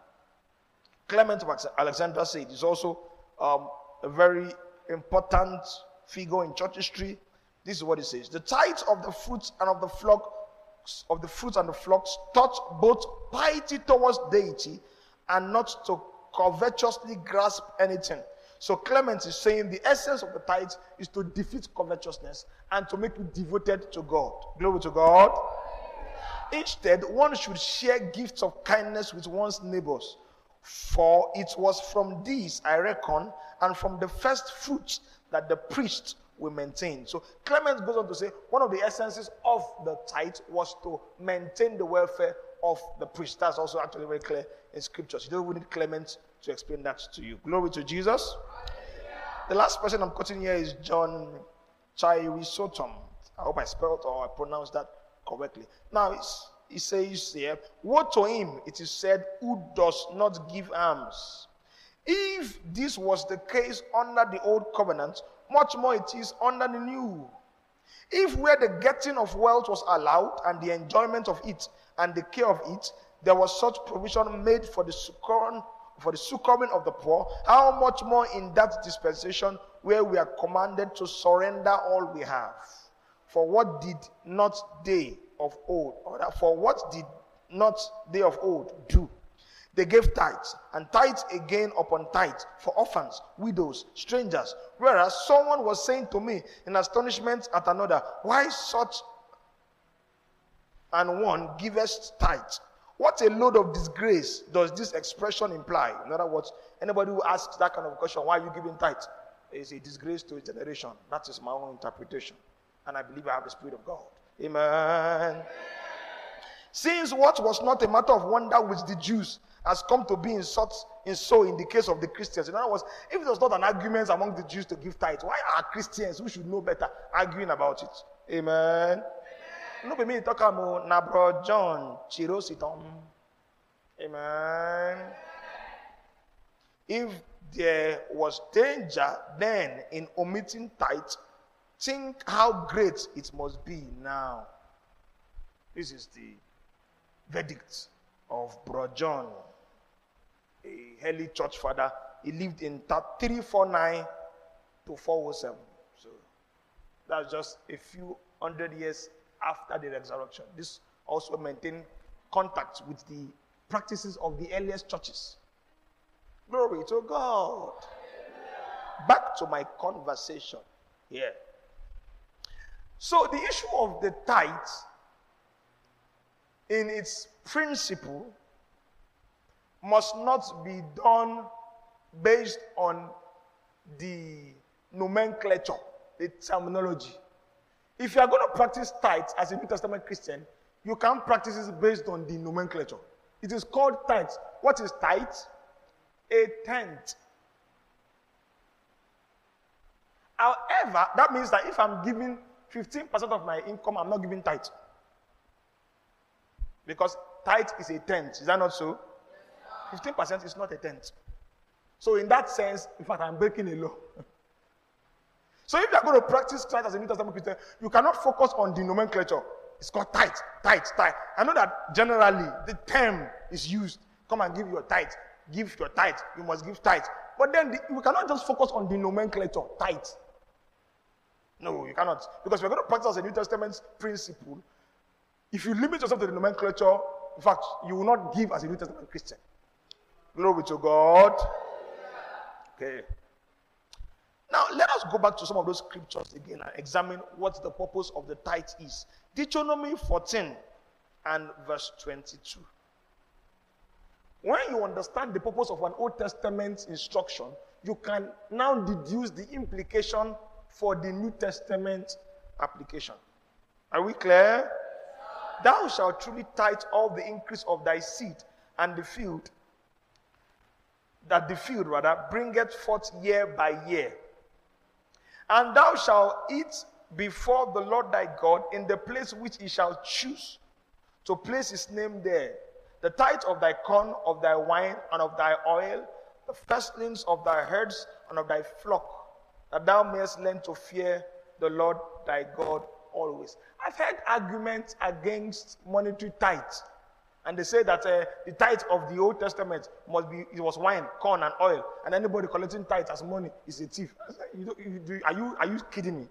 Clement of Alexandria said. Is also um, a very important figure in church history. This is what it says. The tithe of the fruits and of the flock of the fruits and the flocks taught both piety towards deity and not to covetously grasp anything. So Clement is saying the essence of the tithe is to defeat covetousness and to make you devoted to God. Glory to God. Instead, one should share gifts of kindness with one's neighbors. For it was from these, I reckon, and from the first fruits that the priest will maintain. So Clement goes on to say one of the essences of the tithe was to maintain the welfare of the priest. That's also actually very clear in scriptures. You don't need Clement to explain that to you. Glory to Jesus. The last person I'm quoting here is John Chrysotom. I hope I spelled or I pronounced that correctly. Now, he says here, Woe to him, it is said, who does not give alms if this was the case under the old covenant, much more it is under the new. If where the getting of wealth was allowed and the enjoyment of it and the care of it, there was such provision made for the for the succoring of the poor, how much more in that dispensation where we are commanded to surrender all we have? For what did not they of old, or for what did not they of old do? They gave tithes, and tithes again upon tithes for orphans, widows, strangers. Whereas someone was saying to me in astonishment at another, Why such and one givest tithes? What a load of disgrace does this expression imply? In other words, anybody who asks that kind of question, why are you giving tithes? Is a disgrace to a generation. That is my own interpretation. And I believe I have the Spirit of God. Amen. Since what was not a matter of wonder with the Jews has come to be in such in so in the case of the Christians. In other words, if was not an argument among the Jews to give tithes, why are Christians who should know better arguing about it? Amen. Me talk about John. Amen. If there was danger then in omitting tithes, think how great it must be now. This is the verdict of Bro John early church father. He lived in 349 to 407. So that's just a few hundred years after the resurrection. This also maintained contact with the practices of the earliest churches. Glory to God. Back to my conversation here. So, the issue of the tithe, in its principle, must not be done based on the nomenclature, the terminology. If you are going to practice tithe as a New Testament Christian, you can't practice it based on the nomenclature. It is called tithe. What is tithe? A tenth. However, that means that if I'm giving 15% of my income, I'm not giving tithe. Because tithe is a tenth. Is that not so? 15% is not a tenth. So, in that sense, in fact, I'm breaking a law. so, if you're going to practice Christ as a New Testament Christian, you cannot focus on the nomenclature. It's called tithe, tithe, tithe. I know that generally the term is used. Come and give your tithe. Give your tithe. You must give tithe. But then the, we cannot just focus on the nomenclature, tithe. No, you cannot. Because we're going to practice as a New Testament principle. If you limit yourself to the nomenclature, in fact, you will not give as a New Testament Christian. Glory to God. Okay. Now, let us go back to some of those scriptures again and examine what the purpose of the tithe is. Deuteronomy 14 and verse 22. When you understand the purpose of an Old Testament instruction, you can now deduce the implication for the New Testament application. Are we clear? Thou shalt truly tithe all the increase of thy seed and the field, that the field rather bringeth forth year by year. And thou shalt eat before the Lord thy God in the place which he shall choose to place his name there. The tithe of thy corn, of thy wine, and of thy oil, the firstlings of thy herds and of thy flock that thou mayest learn to fear the Lord thy God always. I've heard arguments against monetary tithe. And they say that uh, the tithe of the Old Testament must be, it was wine, corn, and oil. And anybody collecting tithe as money is a thief. You you are, you, are you kidding me?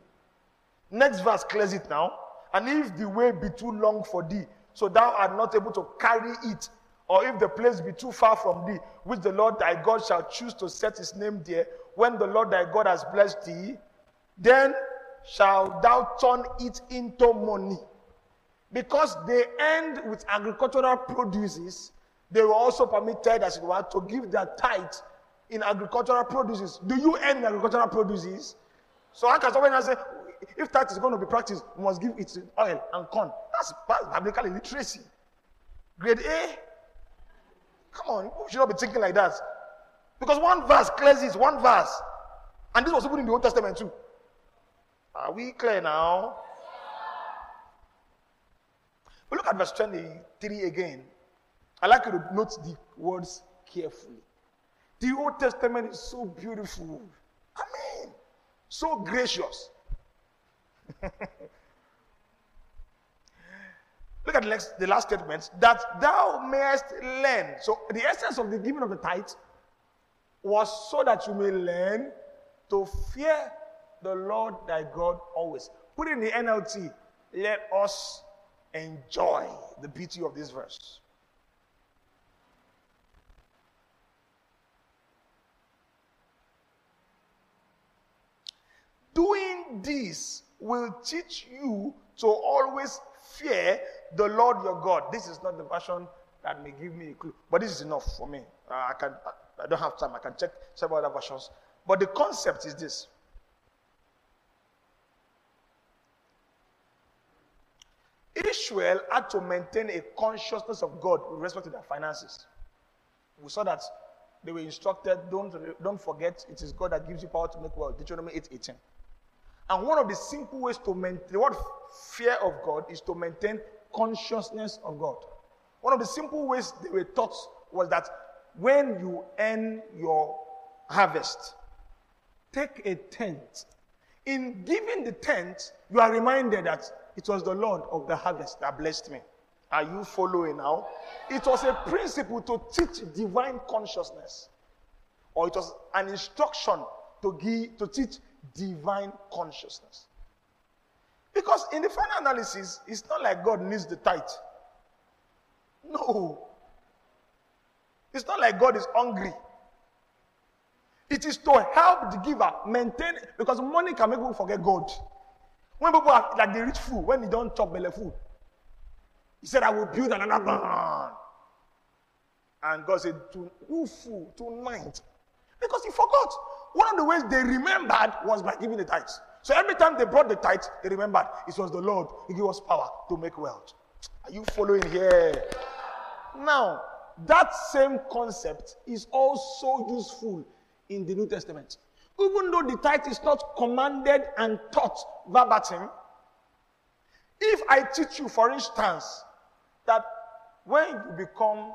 Next verse clears it now. And if the way be too long for thee, so thou art not able to carry it, or if the place be too far from thee, which the Lord thy God shall choose to set his name there, when the Lord thy God has blessed thee, then shalt thou turn it into money. Because they end with agricultural produces, they were also permitted, as it were, to give their tithe in agricultural produces. Do you end in agricultural produces? So how can someone say, if tithe is going to be practiced, we must give it oil and corn? That's, biblical illiteracy. Grade A, Come on, we should not be thinking like that. Because one verse this, one verse. And this was even in the Old Testament too. Are we clear now? But look at verse 23 again. I like you to note the words carefully. The Old Testament is so beautiful. I mean, so gracious. Look at the, next, the last statement that thou mayest learn. So, the essence of the giving of the tithe was so that you may learn to fear the Lord thy God always. Put in the NLT, let us enjoy the beauty of this verse. Doing this will teach you to always fear the Lord your God. This is not the version that may give me a clue, but this is enough for me. Uh, I can. I don't have time. I can check several other versions. But the concept is this. Israel had to maintain a consciousness of God with respect to their finances. We saw that they were instructed, don't, don't forget, it is God that gives you power to make wealth. Deuteronomy 8 18. And one of the simple ways to maintain the word fear of God is to maintain consciousness of God. One of the simple ways they were taught was that when you earn your harvest, take a tenth. In giving the tenth, you are reminded that it was the Lord of the harvest that blessed me. Are you following now? It was a principle to teach divine consciousness. or it was an instruction to give to teach divine consciousness. Because in the final analysis, it's not like God needs the tithe. No. It's not like God is hungry. It is to help the giver maintain because money can make people forget God. When people are like they reach food, when they don't chop belly food, he said, I will build another barn. And God said, To who fool tonight? Because he forgot. One of the ways they remembered was by giving the tithes. So every time they brought the tithes, they remembered it was the Lord who gave us power to make wealth. Are you following here? Now, that same concept is also useful in the New Testament. Even though the tithe is not commanded and taught verbatim, if I teach you, for instance, that when you become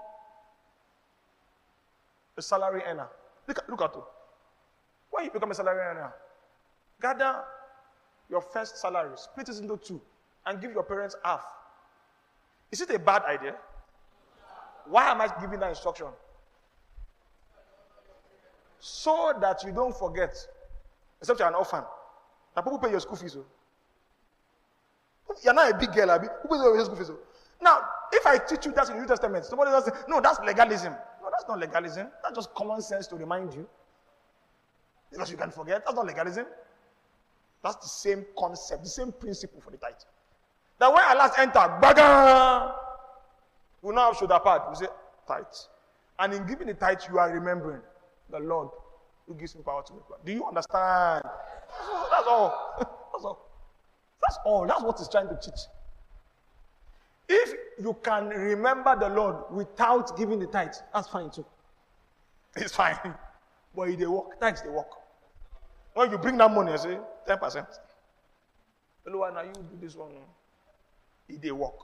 a salary earner, look look at it. When you become a salary earner, gather your first salary, split it into two, and give your parents half. Is it a bad idea? Why am I giving that instruction? So that you don't forget, except you're an orphan. Now people pay your school fees. Oh. You're not a big girl. Who pays your school fees? Oh? Now, if I teach you that in the New Testament, somebody will say, no, that's legalism. No, that's not legalism. That's just common sense to remind you. Because you can forget. That's not legalism. That's the same concept, the same principle for the tithe. That when I last enter, baga, we now have shoulder pad. We say, tithe. And in giving the tithe, you are remembering the Lord who gives me power to make wealth. Do you understand? That's all. That's all. That's all. That's what he's trying to teach. If you can remember the Lord without giving the tithe, that's fine too. It's fine. But if they work, tithes they work. When you bring that money, I say 10%. Lord, now you do this one. If they work.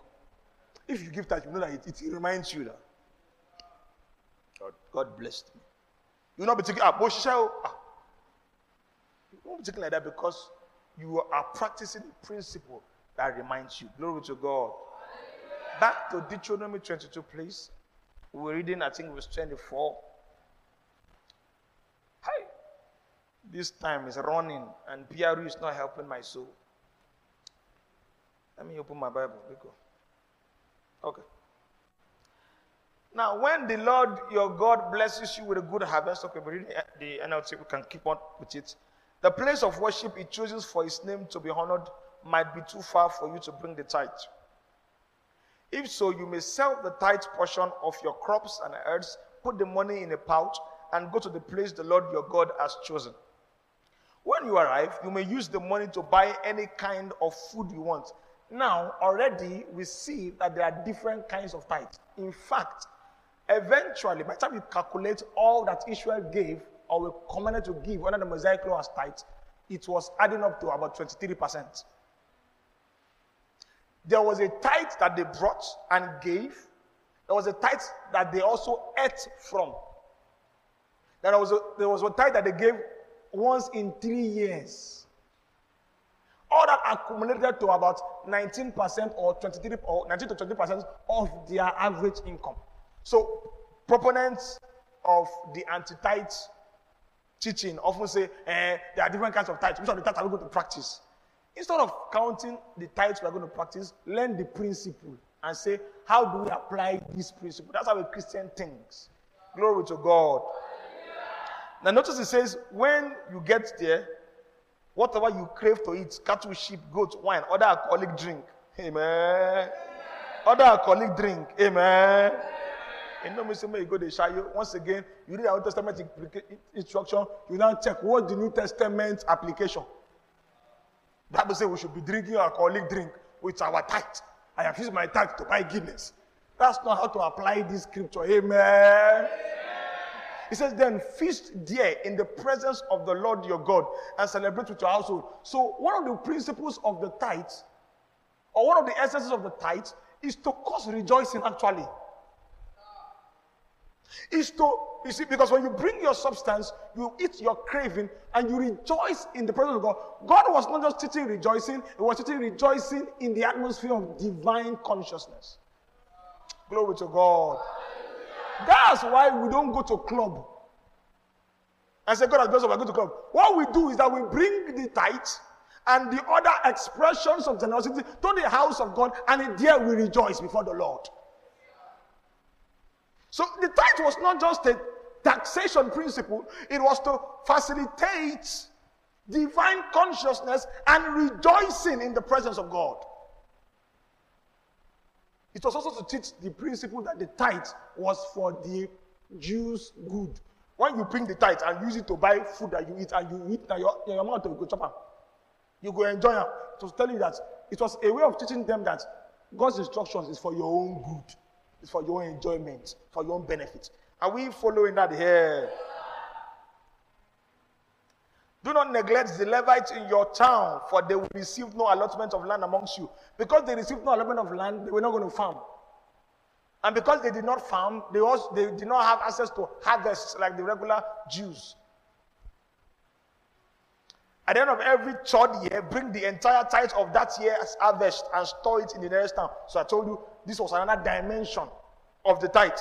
If you give tithe, you know that it, it reminds you that God, God blessed me. You will not be taking ah, ah. You won't be taking like that because you are practicing the principle that reminds you. Glory to God. Back to Deuteronomy 22, please. We're reading, I think, verse 24. Hi. This time is running, and PRU is not helping my soul. Let me open my Bible. go. Okay. Now, when the Lord your God blesses you with a good harvest, okay, but reading uh, the NLT, we can keep on with it. The place of worship he chooses for his name to be honored might be too far for you to bring the tithe. If so, you may sell the tithe portion of your crops and herds, put the money in a pouch, and go to the place the Lord your God has chosen. When you arrive, you may use the money to buy any kind of food you want. Now, already we see that there are different kinds of tithes. In fact, eventually, by the time you calculate all that Israel gave or were commanded to give under the Mosaic law as tithes, it was adding up to about 23%. There was a tithe that they brought and gave. There was a tithe that they also ate from. There was a, there was a tithe that they gave once in three years. All that accumulated to about 19% or 23 or 19 to 20% of their average income. So proponents of the anti-tithe teaching often say, eh, there are different kinds of tithes. Which of the tithes are we going to practice? Instead of counting the tithes we are going to practice, learn the principle and say, how do we apply this principle? That's how a Christian thinks. Glory to God. Now, notice it says, when you get there, whatever you crave to eat cattle, sheep, goat, wine, other alcoholic drink. Amen. Other alcoholic drink. Amen. In no way you go to Shayo. Once again, you read the Old Testament instruction, you now check what the New Testament application. Bible says we should be drinking alcoholic drink with our tithe. I have used my tithe to buy Guinness. That's not how to apply this scripture. Amen. He says, then feast there in the presence of the Lord your God and celebrate with your household. So, one of the principles of the tithe, or one of the essences of the tithe, is to cause rejoicing actually is to, you see, because when you bring your substance, you eat your craving, and you rejoice in the presence of God. God was not just teaching rejoicing, He was teaching rejoicing in the atmosphere of divine consciousness. Glory to God. That's why we don't go to club. and say, God has blessed us, we're going to come. What we do is that we bring the tithe and the other expressions of generosity to the house of God, and there we rejoice before the Lord. So the tithe was not just a taxation principle, it was to facilitate divine consciousness and rejoicing in the presence of God. It was also to teach the principle that the tithe was for the Jews' good. When you bring the tithe and use it to buy food that you eat and you eat, and your, your mouth will go chop You go enjoy them. It was telling you that it was a way of teaching them that God's instructions is for your own good. It's for your enjoyment, for your own benefit. Are we following that here? Do not neglect the Levites in your town, for they will receive no allotment of land amongst you. Because they received no allotment of land, they were not going to farm. And because they did not farm, they also they did not have access to harvests like the regular Jews. At the end of every third year, bring the entire tithe of that year's harvest and store it in the nearest town. So I told you this was another dimension of the tithe.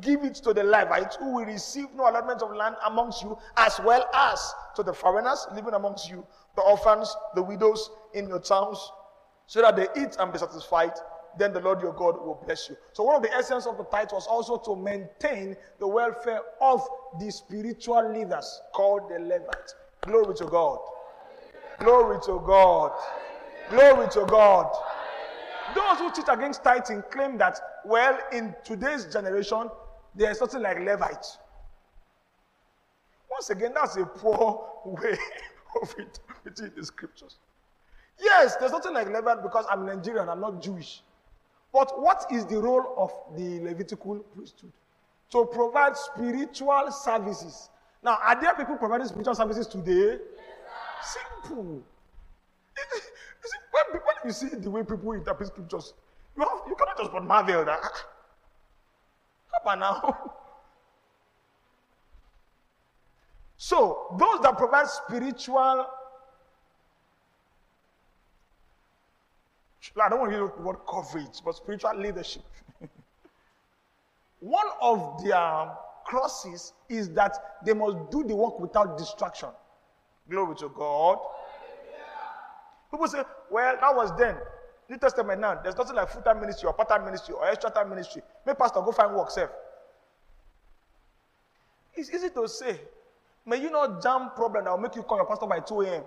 Give it to the Levites who will receive no allotment of land amongst you, as well as to the foreigners living amongst you, the orphans, the widows in your towns, so that they eat and be satisfied. Then the Lord your God will bless you. So, one of the essence of the tithe was also to maintain the welfare of the spiritual leaders called the Levites. Glory to God. Glory to God. Glory to God. Those who teach against tithing claim that, well, in today's generation, there is something like Levites. Once again, that's a poor way of interpreting the scriptures. Yes, there's nothing like Levite because I'm Nigerian, I'm not Jewish. But what is the role of the Levitical priesthood? To provide spiritual services. Now, are there people providing spiritual services today? Yes, Simple. You see the way people interpret scriptures, you, have, you cannot just put marvel that. Ah, ah, how about now? So, those that provide spiritual, I don't want to use the word coverage, but spiritual leadership. One of their crosses is that they must do the work without distraction. Glory to God. People say, well, that was then. New Testament now, there's nothing like full-time ministry or part-time ministry or extra-time ministry. May pastor go find work, self. It's easy to say. May you not jam problem that will make you call your pastor by 2 a.m.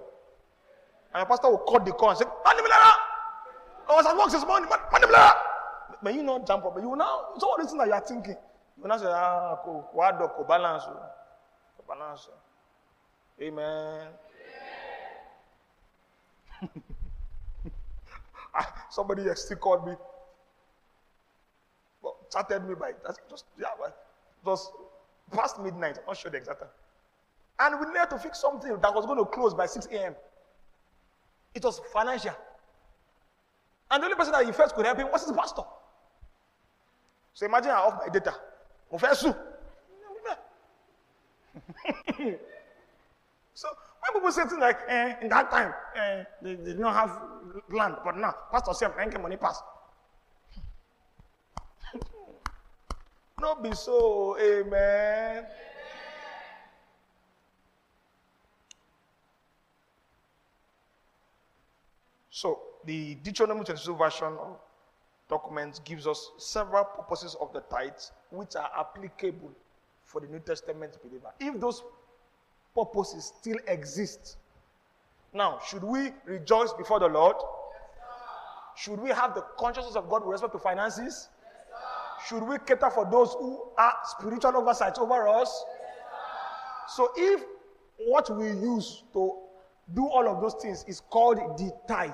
And your pastor will cut the call and say, Manimilera! I was at work this morning, Manimilera! May you not jam problem. You will now, so all the things that you are thinking, you will not say, ah, ko, balance, balance. Amen. Somebody still called me, well, chatted me by just yeah, just past midnight. I'm not sure the exact time. And we needed to fix something that was going to close by 6 a.m. It was financial. And the only person that he felt could help him was his pastor. So imagine I off my data. so when people say things like, eh, in that time, eh, they, did not have land, but now, pastor said, thank money pass. no be so, amen. So, the Deuteronomy 22 version of documents gives us several purposes of the tithes which are applicable for the New Testament believer. If those purposes still exist. Now, should we rejoice before the Lord? Yes, should we have the consciousness of God with respect to finances? Yes, should we cater for those who are spiritual oversight over us? Yes, so, if what we use to do all of those things is called the tithe,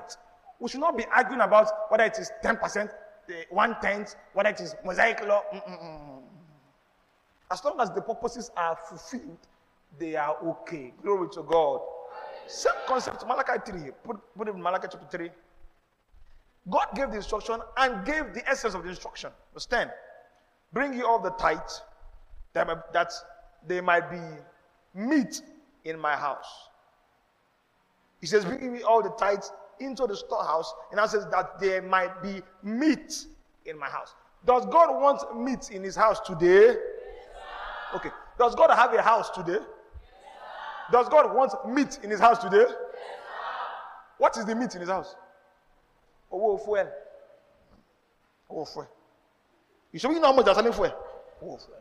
we should not be arguing about whether it is 10%, eh, one tenth, whether it is Mosaic law. Mm-mm. As long as the purposes are fulfilled, they are okay. Glory to God. Same concept, Malachi 3. Put, put it in Malachi chapter 3. God gave the instruction and gave the essence of the instruction. Verse 10. Bring you all the tithes that, that they might be meat in my house. He says, Bring me all the tithes into the storehouse. And I says that there might be meat in my house. Does God want meat in his house today? Okay. Does God have a house today? Does God want meat in his house today? What is the meat in his house? Oh, fuel. Oh, fuel. You show me know how much they're selling fuel. Oh, fuel.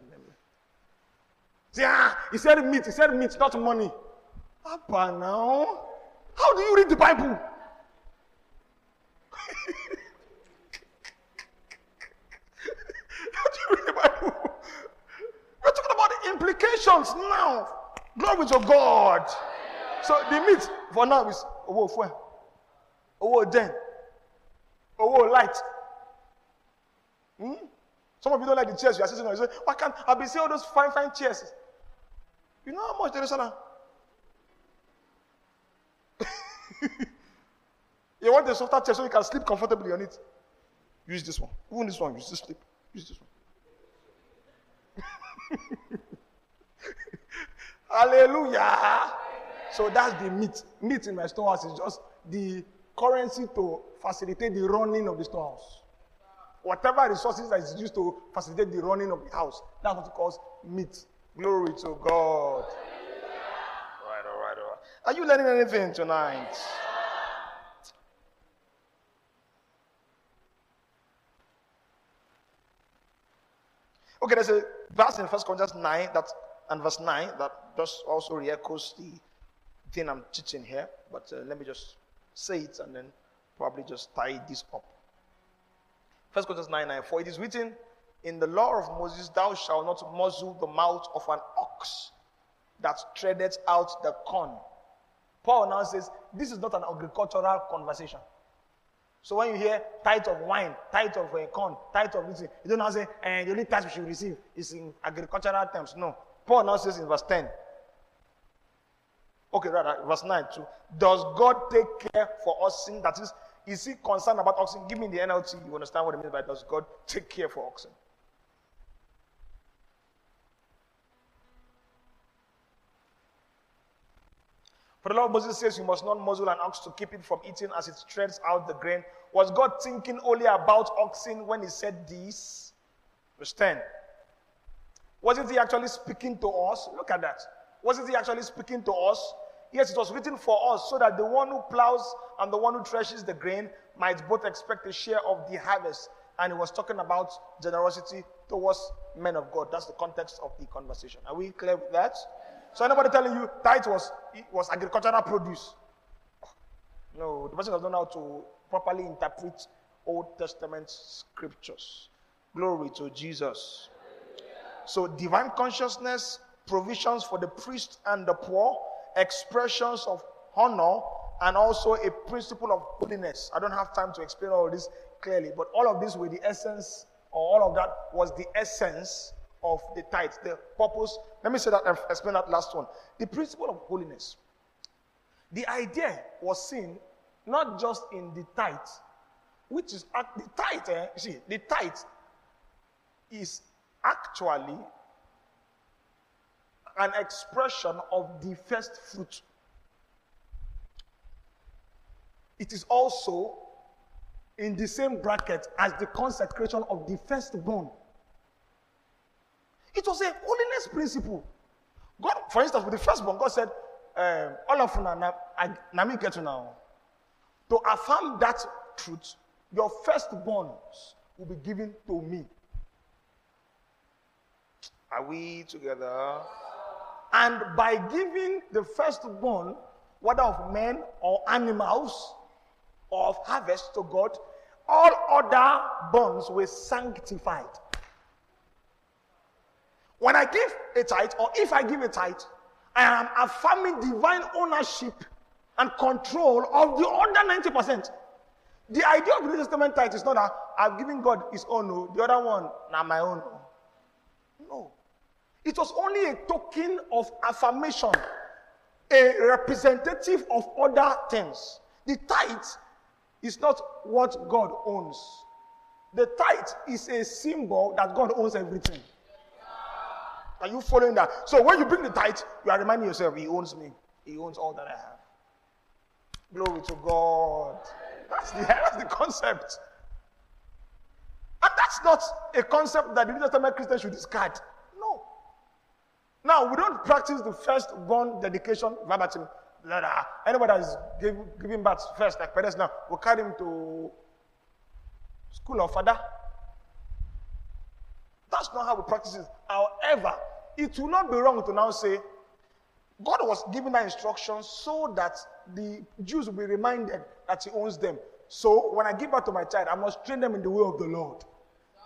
See, ah, he said meat. He said meat, not money. Papa, now. How do you read the Bible? How do you read the Bible? We're talking about the implications now. Glory to God. So the meat for now is owó fuel, owó den, owó light. Hmm? Some of you don't like the chairs you are sitting on. You say, why can't I be seeing all those fine, fine chairs? You know how much there is on You want a softer chair so you can sleep comfortably on it. Use this one. Even this one, use this sleep. Use this one. Hallelujah. So that's the meat. Meat in my storehouse is just the currency to facilitate the running of the storehouse. Whatever resources that is used to facilitate the running of the house, that's what it calls meat. Glory to God. All right, all right, all right. Are you learning anything tonight? Okay, there's a verse in First Corinthians 9 that and verse 9 that just also re-echoes the thing I'm teaching here. But uh, let me just say it and then probably just tie this up. First Corinthians 9 9. For it is written in the law of Moses, Thou shalt not muzzle the mouth of an ox that treadeth out the corn. Paul now says, This is not an agricultural conversation. So when you hear tithe of wine, tithe of uh, corn, tithe of this, you don't now say, and eh, the only tithe we should receive is in agricultural terms. No. Paul now says in verse 10. Okay, right, verse 9 too. Does God take care for oxen? That is, is he concerned about oxen? Give me the NLT. You understand what it means by does God take care for oxen? For the of Moses says you must not muzzle an ox to keep it from eating as it treads out the grain. Was God thinking only about oxen when he said this? Verse 10. Wasn't he actually speaking to us? Look at that. Wasn't he actually speaking to us? Yes, it was written for us so that the one who plows and the one who threshes the grain might both expect a share of the harvest. And he was talking about generosity towards men of God. That's the context of the conversation. Are we clear with that? So anybody telling you tithe was was agricultural produce? No, the person does not know how to properly interpret Old Testament scriptures. Glory to Jesus. So divine consciousness, provisions for the priest and the poor, expressions of honor, and also a principle of holiness. I don't have time to explain all this clearly, but all of this were the essence, or all of that was the essence of the tithe, the purpose. Let me say that explain that last one. The principle of holiness. The idea was seen not just in the tithe, which is the tithe. Eh, see, the tithe is actually an expression of the first fruit. It is also in the same bracket as the consecration of the firstborn. It was a holiness principle. God, for instance, with the firstborn, God said, um, all of me get now. To affirm that truth, your firstborns will be given to me. Are we together? And by giving the firstborn, whether of men or animals, or of harvest to God, all other bonds were sanctified. When I give a tithe, or if I give a tithe, I am affirming divine ownership and control of the other 90%. The idea of the New Testament tithe is not that I've given God his own, no. the other one, now my own. Oh. No. It was only a token of affirmation, a representative of other things. The tithe is not what God owns. The tithe is a symbol that God owns everything. Are you following that? So when you bring the tithe, you are reminding yourself, He owns me. He owns all that I have. Glory to God. That's the, that's the concept. And that's not a concept that the New Testament Christians should discard. No. Now, we don't practice the first-born dedication verbatim. Anybody that is giving birth first, like parents now, we carry him to school of father. That's not how we practice it. However, it will not be wrong to now say, God was giving that instruction so that the Jews will be reminded that He owns them. So when I give birth to my child, I must train them in the way of the Lord.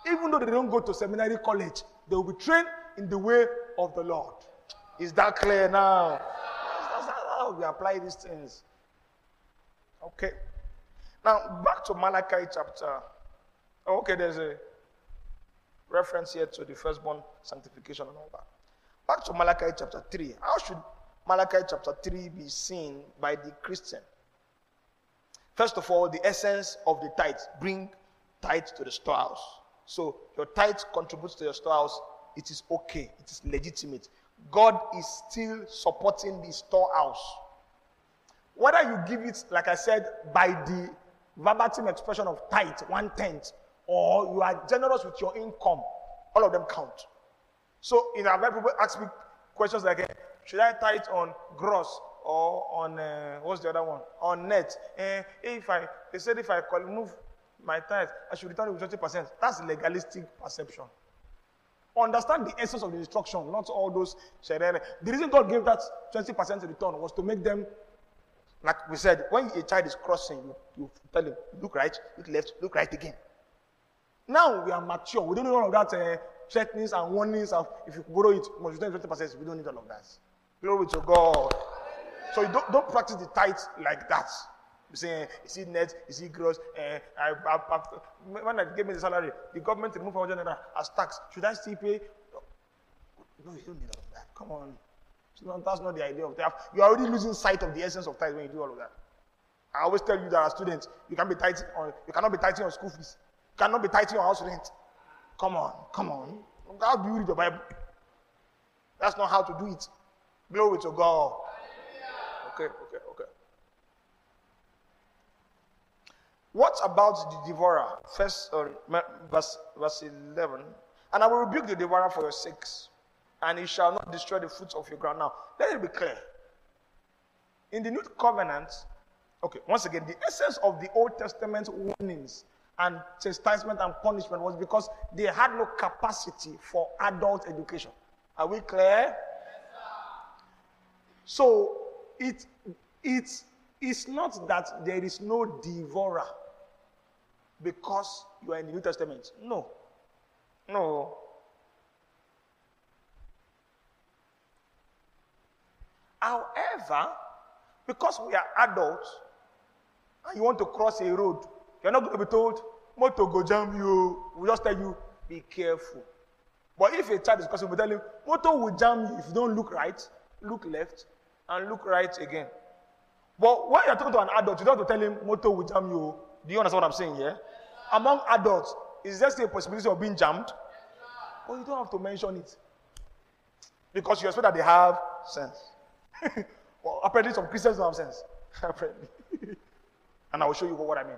Even though they don't go to seminary college, they will be trained in the way of the Lord. Is that clear now? That's, how we apply these things. Okay. Now, back to Malachi chapter. Okay, there's a reference here to the firstborn sanctification and all that. Back to Malachi chapter 3. How should Malachi chapter 3 be seen by the Christian? First of all, the essence of the tithe. Bring tithe to the storehouse. So your tithe contributes to your storehouse. It is okay. It is legitimate. God is still supporting the storehouse. Whether you give it, like I said, by the verbatim expression of tithe, one tenth, or you are generous with your income, all of them count. So, in our people ask me questions like, eh, should I tithe on gross or on uh, what's the other one? On net. Uh, if I they said if I move my tithe, I should return it with twenty percent. That's legalistic perception. Understand the essence of the instruction, not all those The reason God gave that 20% return was to make them, like we said, when a child is crossing, you, you tell him, look right, look left, look right again. Now we are mature. We don't need all of that uh, threatenings and warnings of if you borrow it, must return 20%. We don't need all of that. Glory to God. So you don't, don't practice the tithe like that. You say, is it net? Is it gross? Uh, I, I, I, when they gave me the salary, the government removed 100 naira as tax. Should I still pay? No, you don't need all of that. Come on. that's not the idea of that. You're already losing sight of the essence of tithe when you do all of that. I always tell you that as students, you can be tithing on, you cannot be tithing on school fees. You cannot be tithing on house rent. Come on, come on. How do you read the Bible? That's not how to do it. Glory to God. Okay, okay, okay. What about the devourer? First, uh, verse, verse 11. And I will rebuke the devourer for your sakes, and he shall not destroy the fruits of your ground. Now, let it be clear. In the New Covenant, okay, once again, the essence of the Old Testament warnings and chastisement and punishment was because they had no capacity for adult education. Are we clear? So it it is not that there is no devourer because you are in the New Testament. No. No. However, because we are adults and you want to cross a road, you're not going to be told, Moto go jam you. We just tell you, be careful. But if a child is crossing, we tell him, Moto will jam you if you don't look right, look left, and look right again. But when you're talking to an adult, you don't have to tell him, Moto will jam you. Do you understand what I'm saying here? Among adults, is there still a possibility of being jammed? Oh, you don't have to mention it. Because you expect that they have sense. well, apparently some Christians don't have sense. apparently. and I will show you what I mean.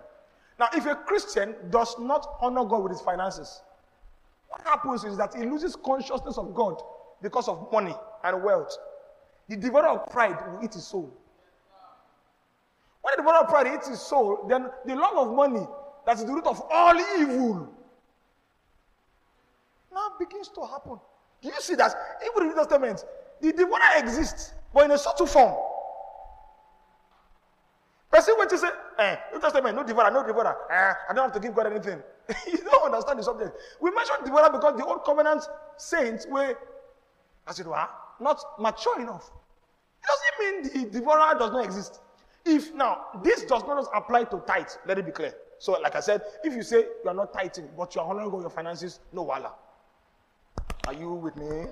Now, if a Christian does not honor God with his finances, what happens is that he loses consciousness of God because of money and wealth. The devourer of pride will eat his soul. When the devourer of pride eats his soul, then the love of money that is the root of all evil. Now begins to happen. Do you see that? Even in the New Testament, the devourer exists, but in a subtle form. Person when you say, eh, New Testament, no devourer, no devourer. Eh, I don't have to give God anything. you don't understand the subject. We mentioned devourer because the old covenant saints were, as it were, not mature enough. It doesn't mean the devourer does not exist. If now this does not apply to tithe, let it be clear. So, like I said, if you say you are not tithing, but you are honoring God your finances, no wala. Are you with me?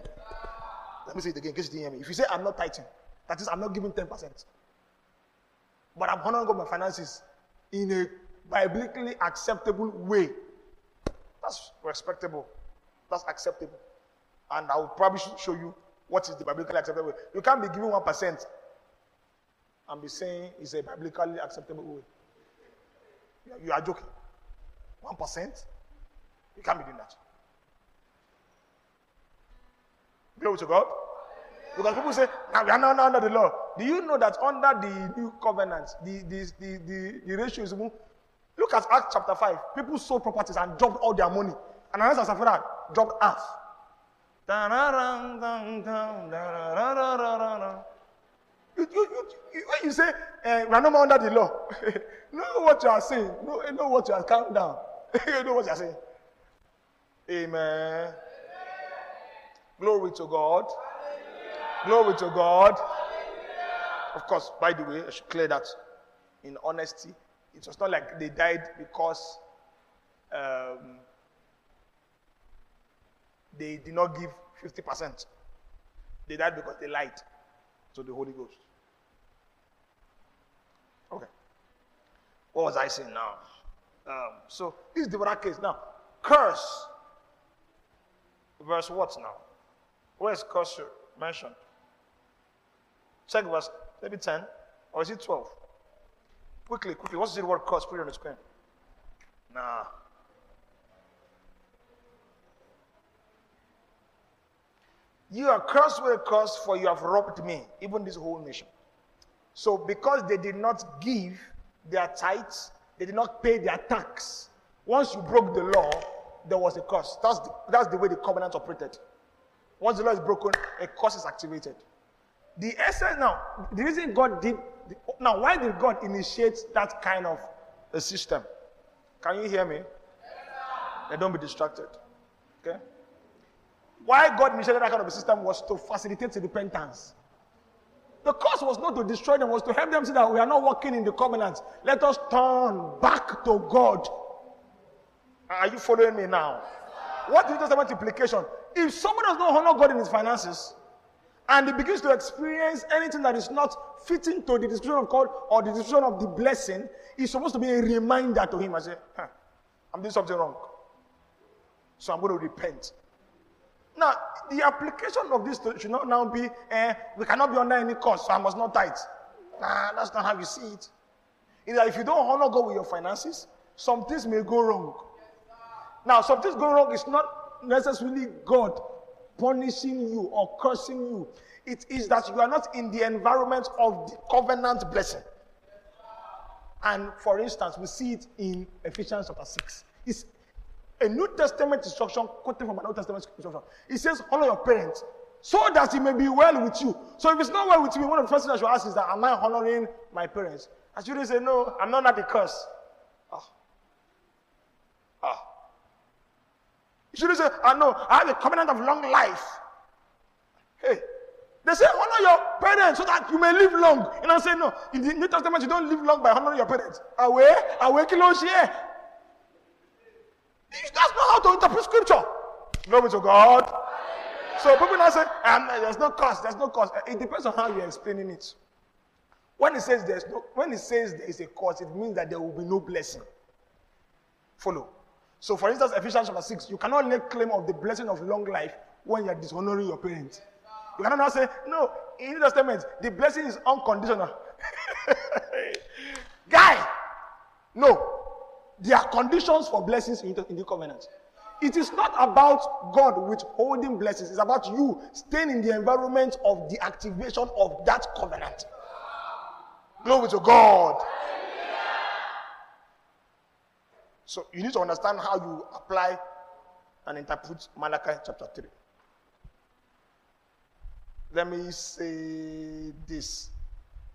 Let me say it again, in case you didn't hear me. If you say I'm not tithing, that is, I'm not giving 10%. But I'm honoring God my finances in a biblically acceptable way. That's respectable. That's acceptable. And I will probably show you what is the biblically acceptable way. You can't be giving 1% and be saying it's a biblically acceptable way. You are joking. 1%? You can't be doing that. Glory to God. Because people say, now we are not under the law. Do you know that under the new covenant, the, the, the, the, the ratio is? Look at Acts chapter 5. People sold properties and dropped all their money. And Ananias and Sapphira dropped half. You, you, you, when you say uh, we are no more under the law, know what you are saying. Know, know what you are calm down. you know what you are saying. Amen. Glory to God. Glory to God. Of course, by the way, I should clear that in honesty. It was not like they died because um, they did not give 50%. They died because they lied to the Holy Ghost. Okay. What was I saying now? Um, so this is the other case. Now, curse. Verse what now? Where is curse mentioned? Check verse maybe 10 or is it 12? Quickly, quickly. What's the word curse? Put it on the screen. Nah. You are cursed with a curse, for you have robbed me, even this whole nation. So, because they did not give their tithes, they did not pay their tax. Once you broke the law, there was a curse. That's the, that's the way the covenant operated. Once the law is broken, a curse is activated. The essence now, the reason God did now, why did God initiate that kind of a system? Can you hear me? Yes, don't be distracted. Okay? Why God initiated that kind of a system was to facilitate repentance. The cause was not to destroy them, was to help them see that we are not working in the covenant. Let us turn back to God. Are you following me now? What is the Testament implication? If someone does not honor God in his finances, and he begins to experience anything that is not fitting to the description of God or the description of the blessing, it's supposed to be a reminder to him. I say, huh, I'm doing something wrong. So I'm going to repent. Now, the application of this should not now be, eh, we cannot be under any cost, so I must not tithe. Nah, that's not how you see it. That if you don't honor God with your finances, some things may go wrong. Now, some things go wrong is not necessarily God punishing you or cursing you. It is that you are not in the environment of the covenant blessing. And for instance, we see it in Ephesians chapter 6. It's a New Testament instruction quoted from an Old Testament instruction. It says, Honor your parents so that it may be well with you. So if it's not well with you, one of the first things I should ask is that, Am I honoring my parents? I should say, No, I'm not at the curse. Ah. Ah. You shouldn't say, I know, I have a covenant of long life. Hey, they say, honor your parents so that you may live long. And I say, no, in the New Testament, you don't live long by honoring your parents. Away, away, kilo share. That's not how to interpret scripture. Glory to God. So people now say, um, there's no cost, there's no cost. It depends on how you're explaining it. When it says there's no, when it says there is a cost, it means that there will be no blessing. Follow. So, for instance, Ephesians chapter 6, you cannot lay claim of the blessing of long life when you are dishonoring your parents. You cannot now say, no, in the Testament, the blessing is unconditional. Guy, no. There are conditions for blessings in the, in the covenant. It is not about God withholding blessings, it's about you staying in the environment of the activation of that covenant. Glory to God. So you need to understand how you apply and interpret Malachi chapter 3. Let me say this.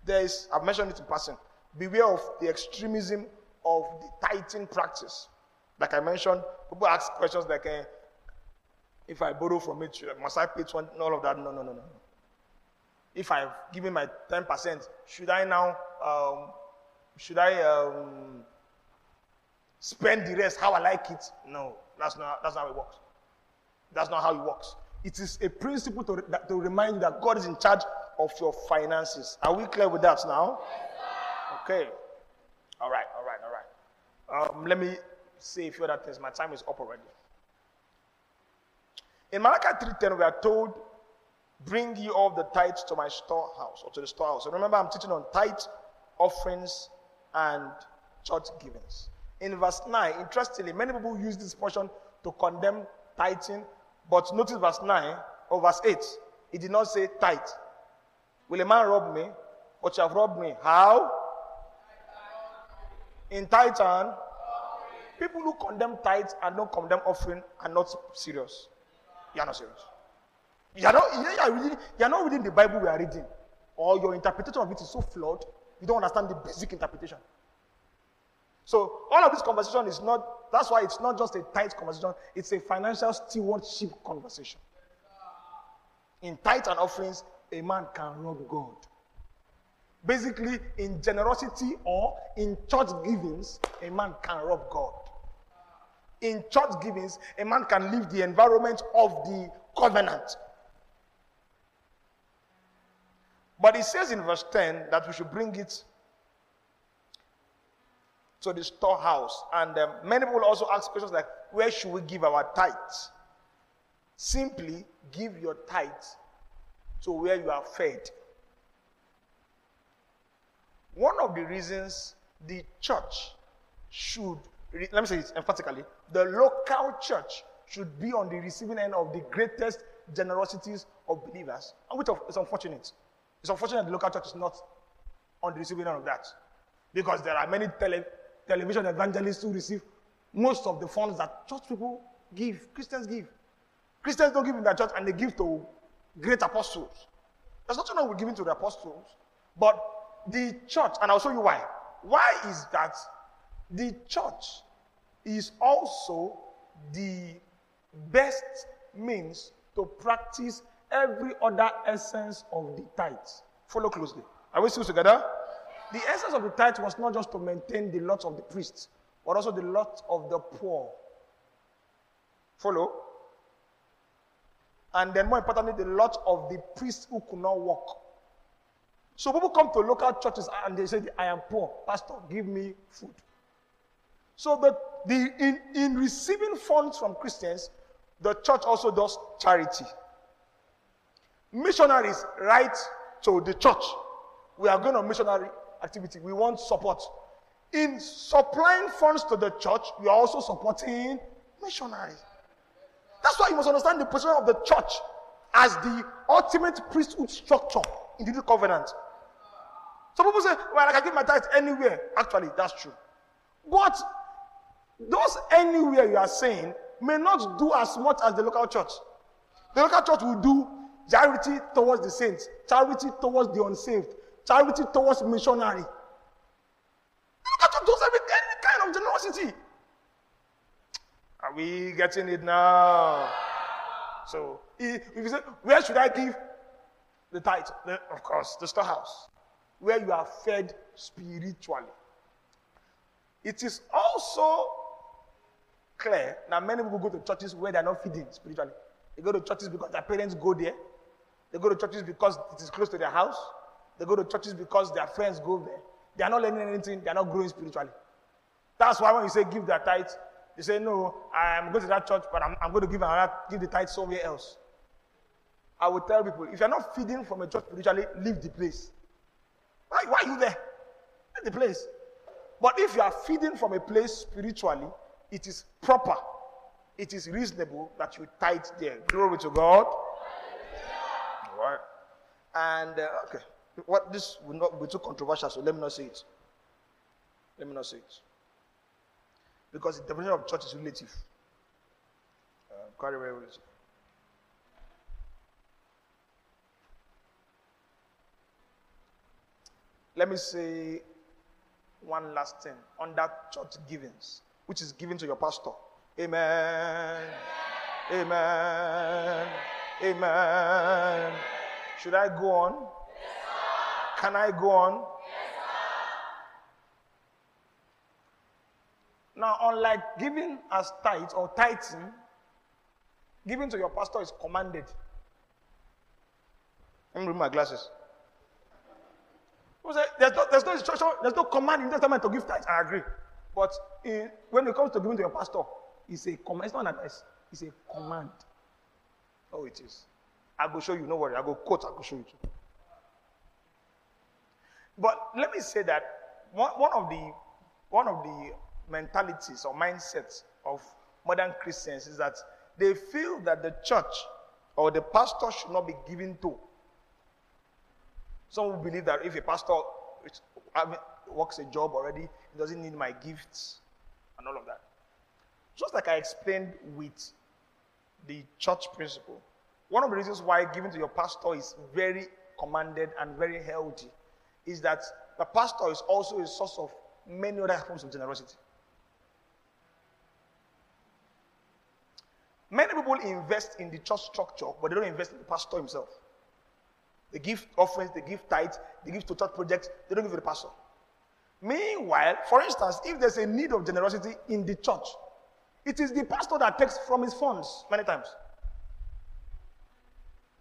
There is, I've mentioned it in passing. Beware of the extremism of the tithing practice. Like I mentioned, people ask questions like, eh, if I borrow from it, must I pay 20? All of that. No, no, no, no. If I've given my 10%, should I now, um, should I um, spend the rest how I like it. No, that's not, that's not how it works. That's not how it works. It is a principle to, that, to remind you that God is in charge of your finances. Are we clear with that now? Okay. All right, all right, all right. Um, let me say a few other things. My time is up already. In Malachi 3.10, we are told, bring ye all the tithes to my storehouse, or to the storehouse. So remember, I'm teaching on tithes, offerings, and church givings in verse 9, interestingly, many people use this portion to condemn tithing, but notice verse 9 or verse 8. It did not say tithe. Will a man rob me? You have robbed me. How? In tithe and people who condemn tithe and don't condemn offering are not serious. You are not serious. You are not, you are reading, you are not reading the Bible we are reading. Or your interpretation of it is so flawed, you don't understand the basic interpretation. So all of this conversation is not, that's why it's not just a tithe conversation, it's a financial stewardship conversation. In tithe and offerings, a man can rob God. Basically, in generosity or in church givings, a man can rob God. In church givings, a man can leave the environment of the covenant. But it says in verse 10 that we should bring it to the storehouse. And um, many people also ask questions like, where should we give our tithes? Simply give your tithes to where you are fed. One of the reasons the church should, let me say it emphatically, the local church should be on the receiving end of the greatest generosities of believers, And which is unfortunate. It's unfortunate the local church is not on the receiving end of that. Because there are many tele, television evangelists who receive most of the funds that church people give, Christians give. Christians don't give in their church and they give to great apostles. There's nothing wrong with giving to the apostles, but the church, and I'll show you why. Why is that the church is also the best means to practice every other essence of the tithe. Follow closely. Are we still together? The essence of the tithe was not just to maintain the lot of the priests, but also the lot of the poor. Follow? And then, more importantly, the lot of the priests who could not walk. So people come to local churches and they say, I am poor. Pastor, give me food. So the, the, in, in receiving funds from Christians, the church also does charity. Missionaries write to the church. We are going on missionary activity. We want support. In supplying funds to the church, we are also supporting missionaries. That's why you must understand the position of the church as the ultimate priesthood structure in the new covenant. Some people say, well, I can give my tithe anywhere. Actually, that's true. But those anywhere you are saying may not do as much as the local church. The local church will do charity towards the saints, charity towards the unsaved, charity towards missionary. The local church does every, any kind of generosity. Are we getting it now? So, if you say, where should I give the tithe? The, of course, the storehouse, where you are fed spiritually. It is also clear that many people go to churches where they're not feeding spiritually. They go to churches because their parents go there. They go to churches because it is close to their house. They go to churches because their friends go there. They are not learning anything. They are not growing spiritually. That's why when you say give their tithe, they say, no, I'm going to that church, but I'm, I'm going to give, another, give the tithe somewhere else. I will tell people, if you're not feeding from a church spiritually, leave the place. Why, why are you there? Leave the place. But if you are feeding from a place spiritually, it is proper, it is reasonable that you tithe there. Glory to God. All right. And, uh, okay, what this will not be too controversial, so let me not say it. Let me not say it. Because the definition of church is relative. Uh, quite very relative. Let me say one last thing on that church givings, which is given to your pastor. Amen. Amen. Amen. Should I go on? Can I go on? Now, unlike giving as tithe or tithing, giving to your pastor is commanded. Let me remove my glasses. There's, no, there's no instruction, there's no command in the Testament to give tithe. I agree. But in, when it comes to giving to your pastor, it's a command. It's not an advice. It's a command. Oh, it is. I will show you. No worry. I go quote. I go show you too. But let me say that one, one of the one of the mentalities or mindsets of modern Christians is that they feel that the church or the pastor should not be given to. Some will believe that if a pastor works a job already, he doesn't need my gifts and all of that. Just like I explained with the church principle, one of the reasons why giving to your pastor is very commanded and very healthy is that the pastor is also a source of many other forms of generosity. Many people invest in the church structure, but they don't invest in the pastor himself. They give offerings, they give tithes, they give to church projects, they don't give to the pastor. Meanwhile, for instance, if there's a need of generosity in the church, it is the pastor that takes from his funds many times.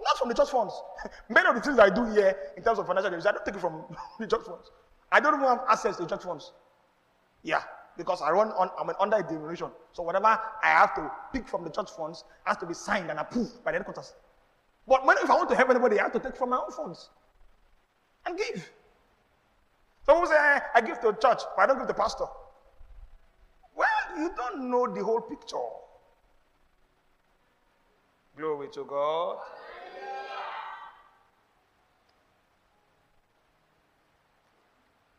Not from the church funds. Many of the things I do here in terms of financial generosity, I don't take it from the church funds. I don't even have access to church funds. Yeah, because I run on, I'm an under a denomination. So whatever I have to pick from the church funds has to be signed and approved by the headquarters. But if I want to help anybody, I have to take from my own funds and give. Some people say, eh, I give to the church, but I don't give to the pastor. Well, you don't know the whole picture. Glory to God.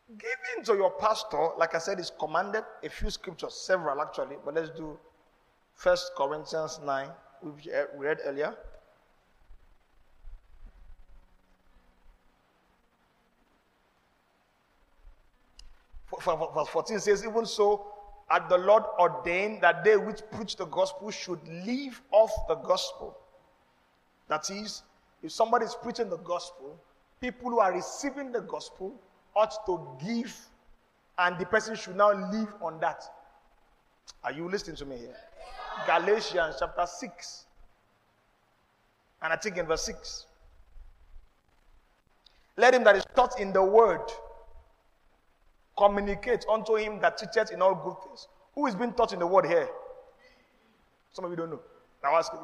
Giving to your pastor, like I said, is commanded. A few scriptures, several actually, but let's do First Corinthians 9, which we read earlier. Verse 14 says, Even so, had the Lord ordained that they which preach the gospel should leave off the gospel. That is, if somebody is preaching the gospel, people who are receiving the gospel ought to give, and the person should now live on that. Are you listening to me here? Galatians chapter 6. And I think in verse 6. Let him that is taught in the word communicate unto him that teacheth in all good things. Who is being taught in the word here? Some of you don't know. Now ask me.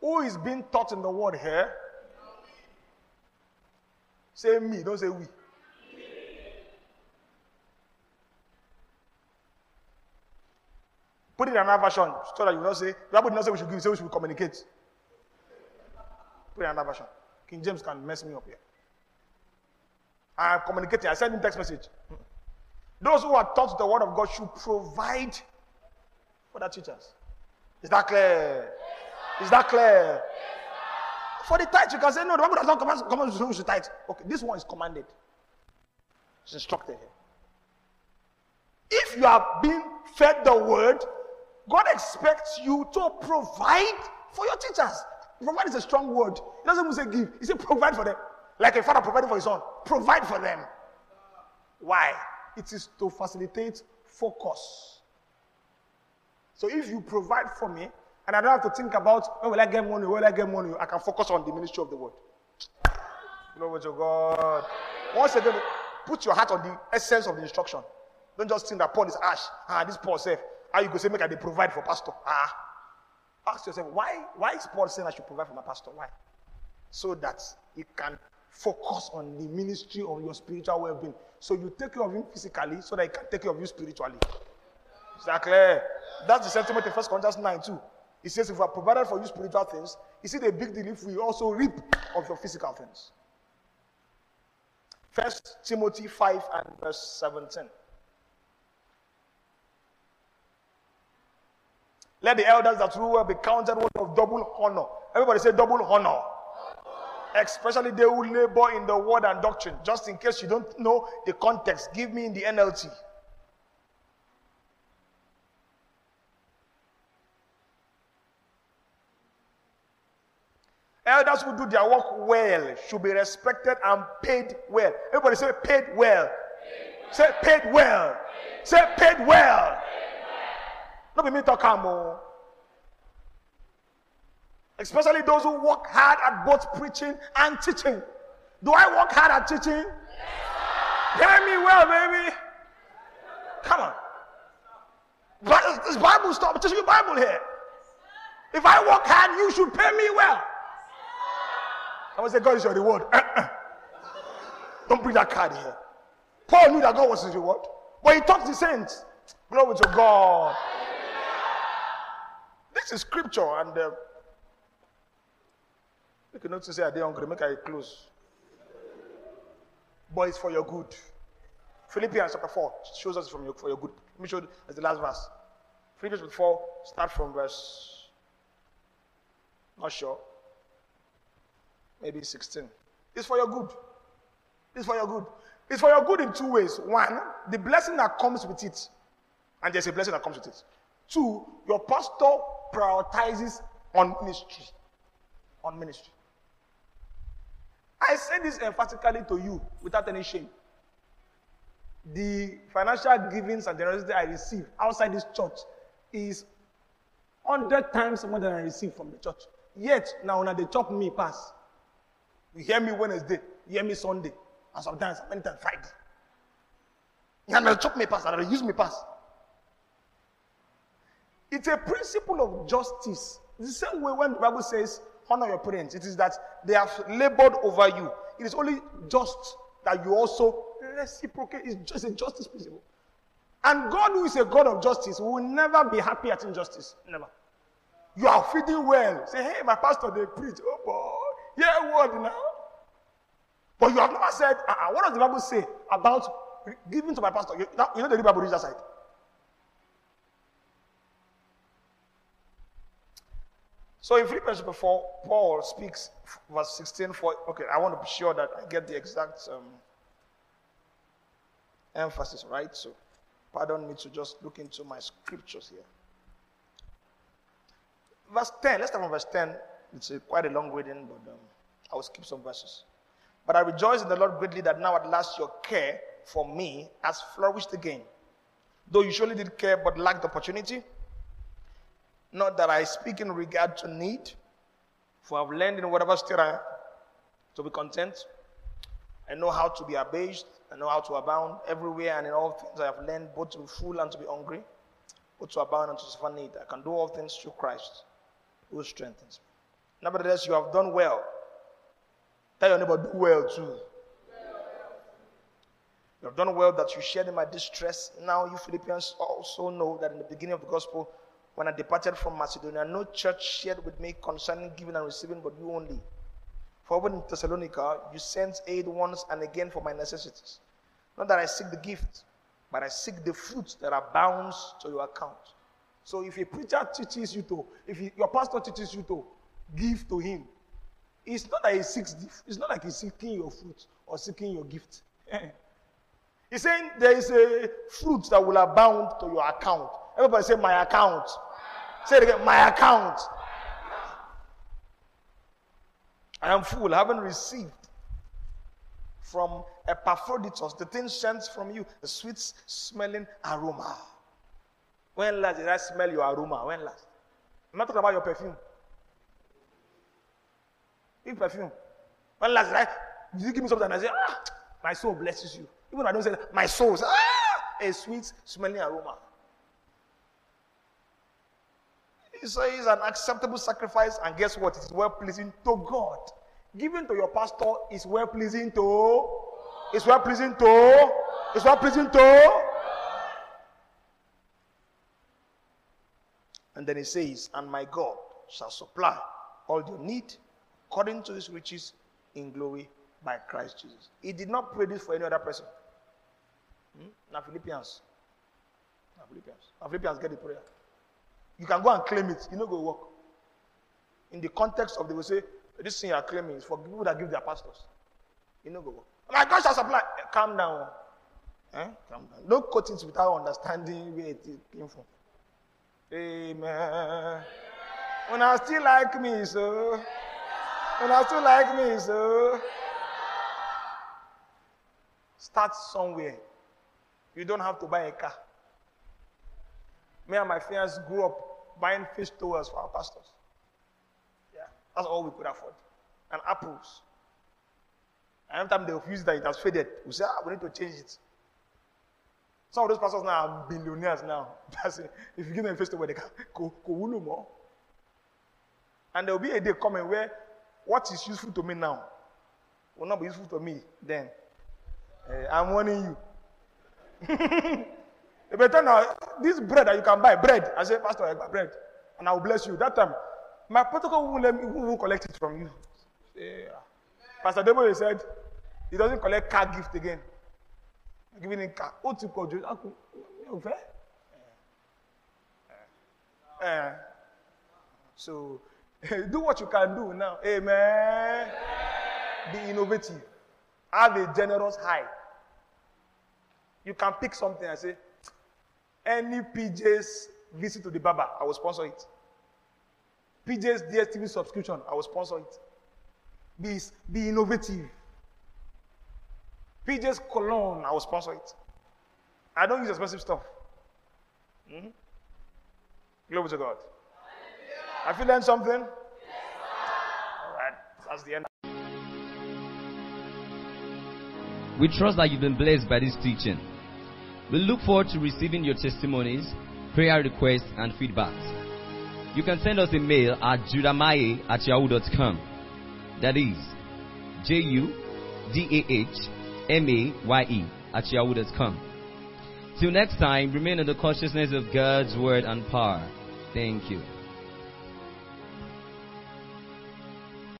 Who is being taught in the word here? Say me, don't say we. Put it in another version so that you not say, the Bible not say we should give, say we should communicate. Put it in another version. King James can mess me up here. I'm communicating. I send him text message. Hmm. Those who are taught the word of God should provide for their teachers. Is that clear? Is that clear? For the tithe, you can say, no, the Bible does not command, command to tithe. Okay, this one is commanded. It's instructed here. If you are being fed the word, God expects you to provide for your teachers. Provide is a strong word. He doesn't even say give. He says provide for them. Like a father providing for his son. Provide for them. Why? It is to facilitate focus. So if you provide for me, and I don't have to think about when will I get money, when will I get money, I can focus on the ministry of the word. Glory to God. Once again, put your heart on the essence of the instruction. Don't just think that Paul is ash. Ah, this Paul said, how you go say make I provide for pastor? Ah. Ask yourself, why, why is Paul saying I should provide for my pastor? Why? So that he can focus on the ministry of your spiritual well-being. So you take care of him physically so that he can take care of you spiritually. Is that clear? That's the sentiment in First Corinthians 9 too. He says, if we are provided for you spiritual things, is it a big deal if we also reap of your physical things? First Timothy 5 and verse 17. Let the elders that rule be counted one of double honor. Everybody say double honor especially they who labor in the word and doctrine. Just in case you don't know the context, give me in the NLT. Elders who do their work well should be respected and paid well. Everybody say paid well. Paid well. Say paid well. Paid say paid well. Paid well. Not be me talk more. Especially those who work hard at both preaching and teaching. Do I work hard at teaching? Yes, Hear me well, baby. Come on. But this Bible stop. I'm teaching you Bible here. If I work hard, you should pay me well. I would say, God is your reward. Don't bring that card here. Paul knew that God was his reward. But he taught the saints. Glory to God. This is scripture, and uh, You not to say I dey hungry, make I close. But it's for your good. Philippians chapter 4 shows us from your, for your good. Let me show you as the last verse. Philippians chapter 4, start from verse, not sure, maybe 16. It's for your good. It's for your good. It's for your good in two ways. One, the blessing that comes with it, and there's a blessing that comes with it. Two, your pastor prioritizes on ministry. On ministry. I say this emphatically to you without any shame. The financial givings and generosity I receive outside this church is 100 times more than I receive from the church. Yet, now when they chop me pass, you hear me Wednesday, you hear me Sunday, and sometimes many times Friday. And they chop me pass, and they use me pass. It's a principle of justice. The same way when the Bible says, honor your parents. It is that they have labored over you. It is only just that you also reciprocate. It's just a justice principle. And God, who is a God of justice, will never be happy at injustice. Never. You are feeding well. Say, hey, my pastor, they preach. Oh boy, yeah, word now. But you have never said, uh-uh. what does the Bible say about giving to my pastor? You, you know the Bible reads that side. So in Philippians 4, Paul speaks, verse 16, for, okay, I want to be sure that I get the exact um, emphasis, right? So pardon me to just look into my scriptures here. Verse 10, let's start from verse 10. It's a, quite a long reading, but um, I will skip some verses. But I rejoice in the Lord greatly that now at last your care for me has flourished again. Though you surely did care but lacked opportunity. Not that I speak in regard to need, for I've learned in whatever state I am to be content. I know how to be abased, I know how to abound everywhere and in all things. I have learned both to be full and to be hungry, both to abound and to suffer need. I can do all things through Christ who strengthens me. Nevertheless, you have done well. Tell your neighbor, do well too. You have done well that you shared in my distress. Now, you Philippians also know that in the beginning of the gospel, when I departed from Macedonia, no church shared with me concerning giving and receiving, but you only. For when in Thessalonica, you sent aid once and again for my necessities. Not that I seek the gift, but I seek the fruit that abounds to your account. So if a preacher teaches you to, if he, your pastor teaches you to give to him, it's not that he seeks, it's not like he's seeking your fruit or seeking your gift. he's saying there is a fruit that will abound to your account. Everybody say, My account. Say it again, My account. I am full, I haven't received from Epaphroditus the thing sent from you, the sweet smelling aroma. When last did I smell your aroma? When last? I'm not talking about your perfume. If perfume. When last did I did you give me something and I say, ah, my soul blesses you. Even I don't say that, my soul says, ah, a sweet smelling aroma. He says an acceptable sacrifice, and guess what? It's well pleasing to God. Giving to your pastor is well pleasing to. It's well pleasing to. It's well pleasing to. And then he says, And my God shall supply all your need according to his riches in glory by Christ Jesus. He did not pray this for any other person. Hmm? Now, Philippians. Now, Philippians. Now, Philippians get the prayer. You can go and claim it. You know, go work. In the context of, they will say, this thing you are claiming is for people that give their pastors. You know, go work. My God shall supply. Calm down. Eh? Calm down. Don't quote it without understanding where it came from. Amen. When I still like me, so. When I still like me, so. Start somewhere. You don't have to buy a car. Me and my friends grew up buying fish towels for our pastors. Yeah, that's all we could afford. And apples. And every time they refuse that it has faded, we say, ah, we need to change it. Some of those pastors now are billionaires now. If you give them a fish towel, they can go, go more. And there will be a day coming where what is useful to me now will not be useful to me then. Uh, I'm warning you. You better now, this bread that you can buy, bread. I say, Pastor, I got bread. And I will bless you. That time, my protocol won't let me won't collect it from you. Yeah. Pastor Debo said he doesn't collect car gift again. Giving him car. Kò mi ò fẹ́. Eh. So do what you can do now. Amen. Be innovative. Have a generous high. You can pick something and say, any PJ's visit to the barber, I will sponsor it. PJ's DSTV subscription, I will sponsor it. Be, be innovative. PJ's cologne, I will sponsor it. I don't use expensive stuff. Hmm? Glory to God. Have you learned something? All right, that's the end. We trust that you've been blessed by this teaching. We look forward to receiving your testimonies, prayer requests, and feedbacks. You can send us a mail at judahmaye at yahoo.com. That is J U D A H M A Y E at yahoo.com. Till next time, remain in the consciousness of God's word and power. Thank you.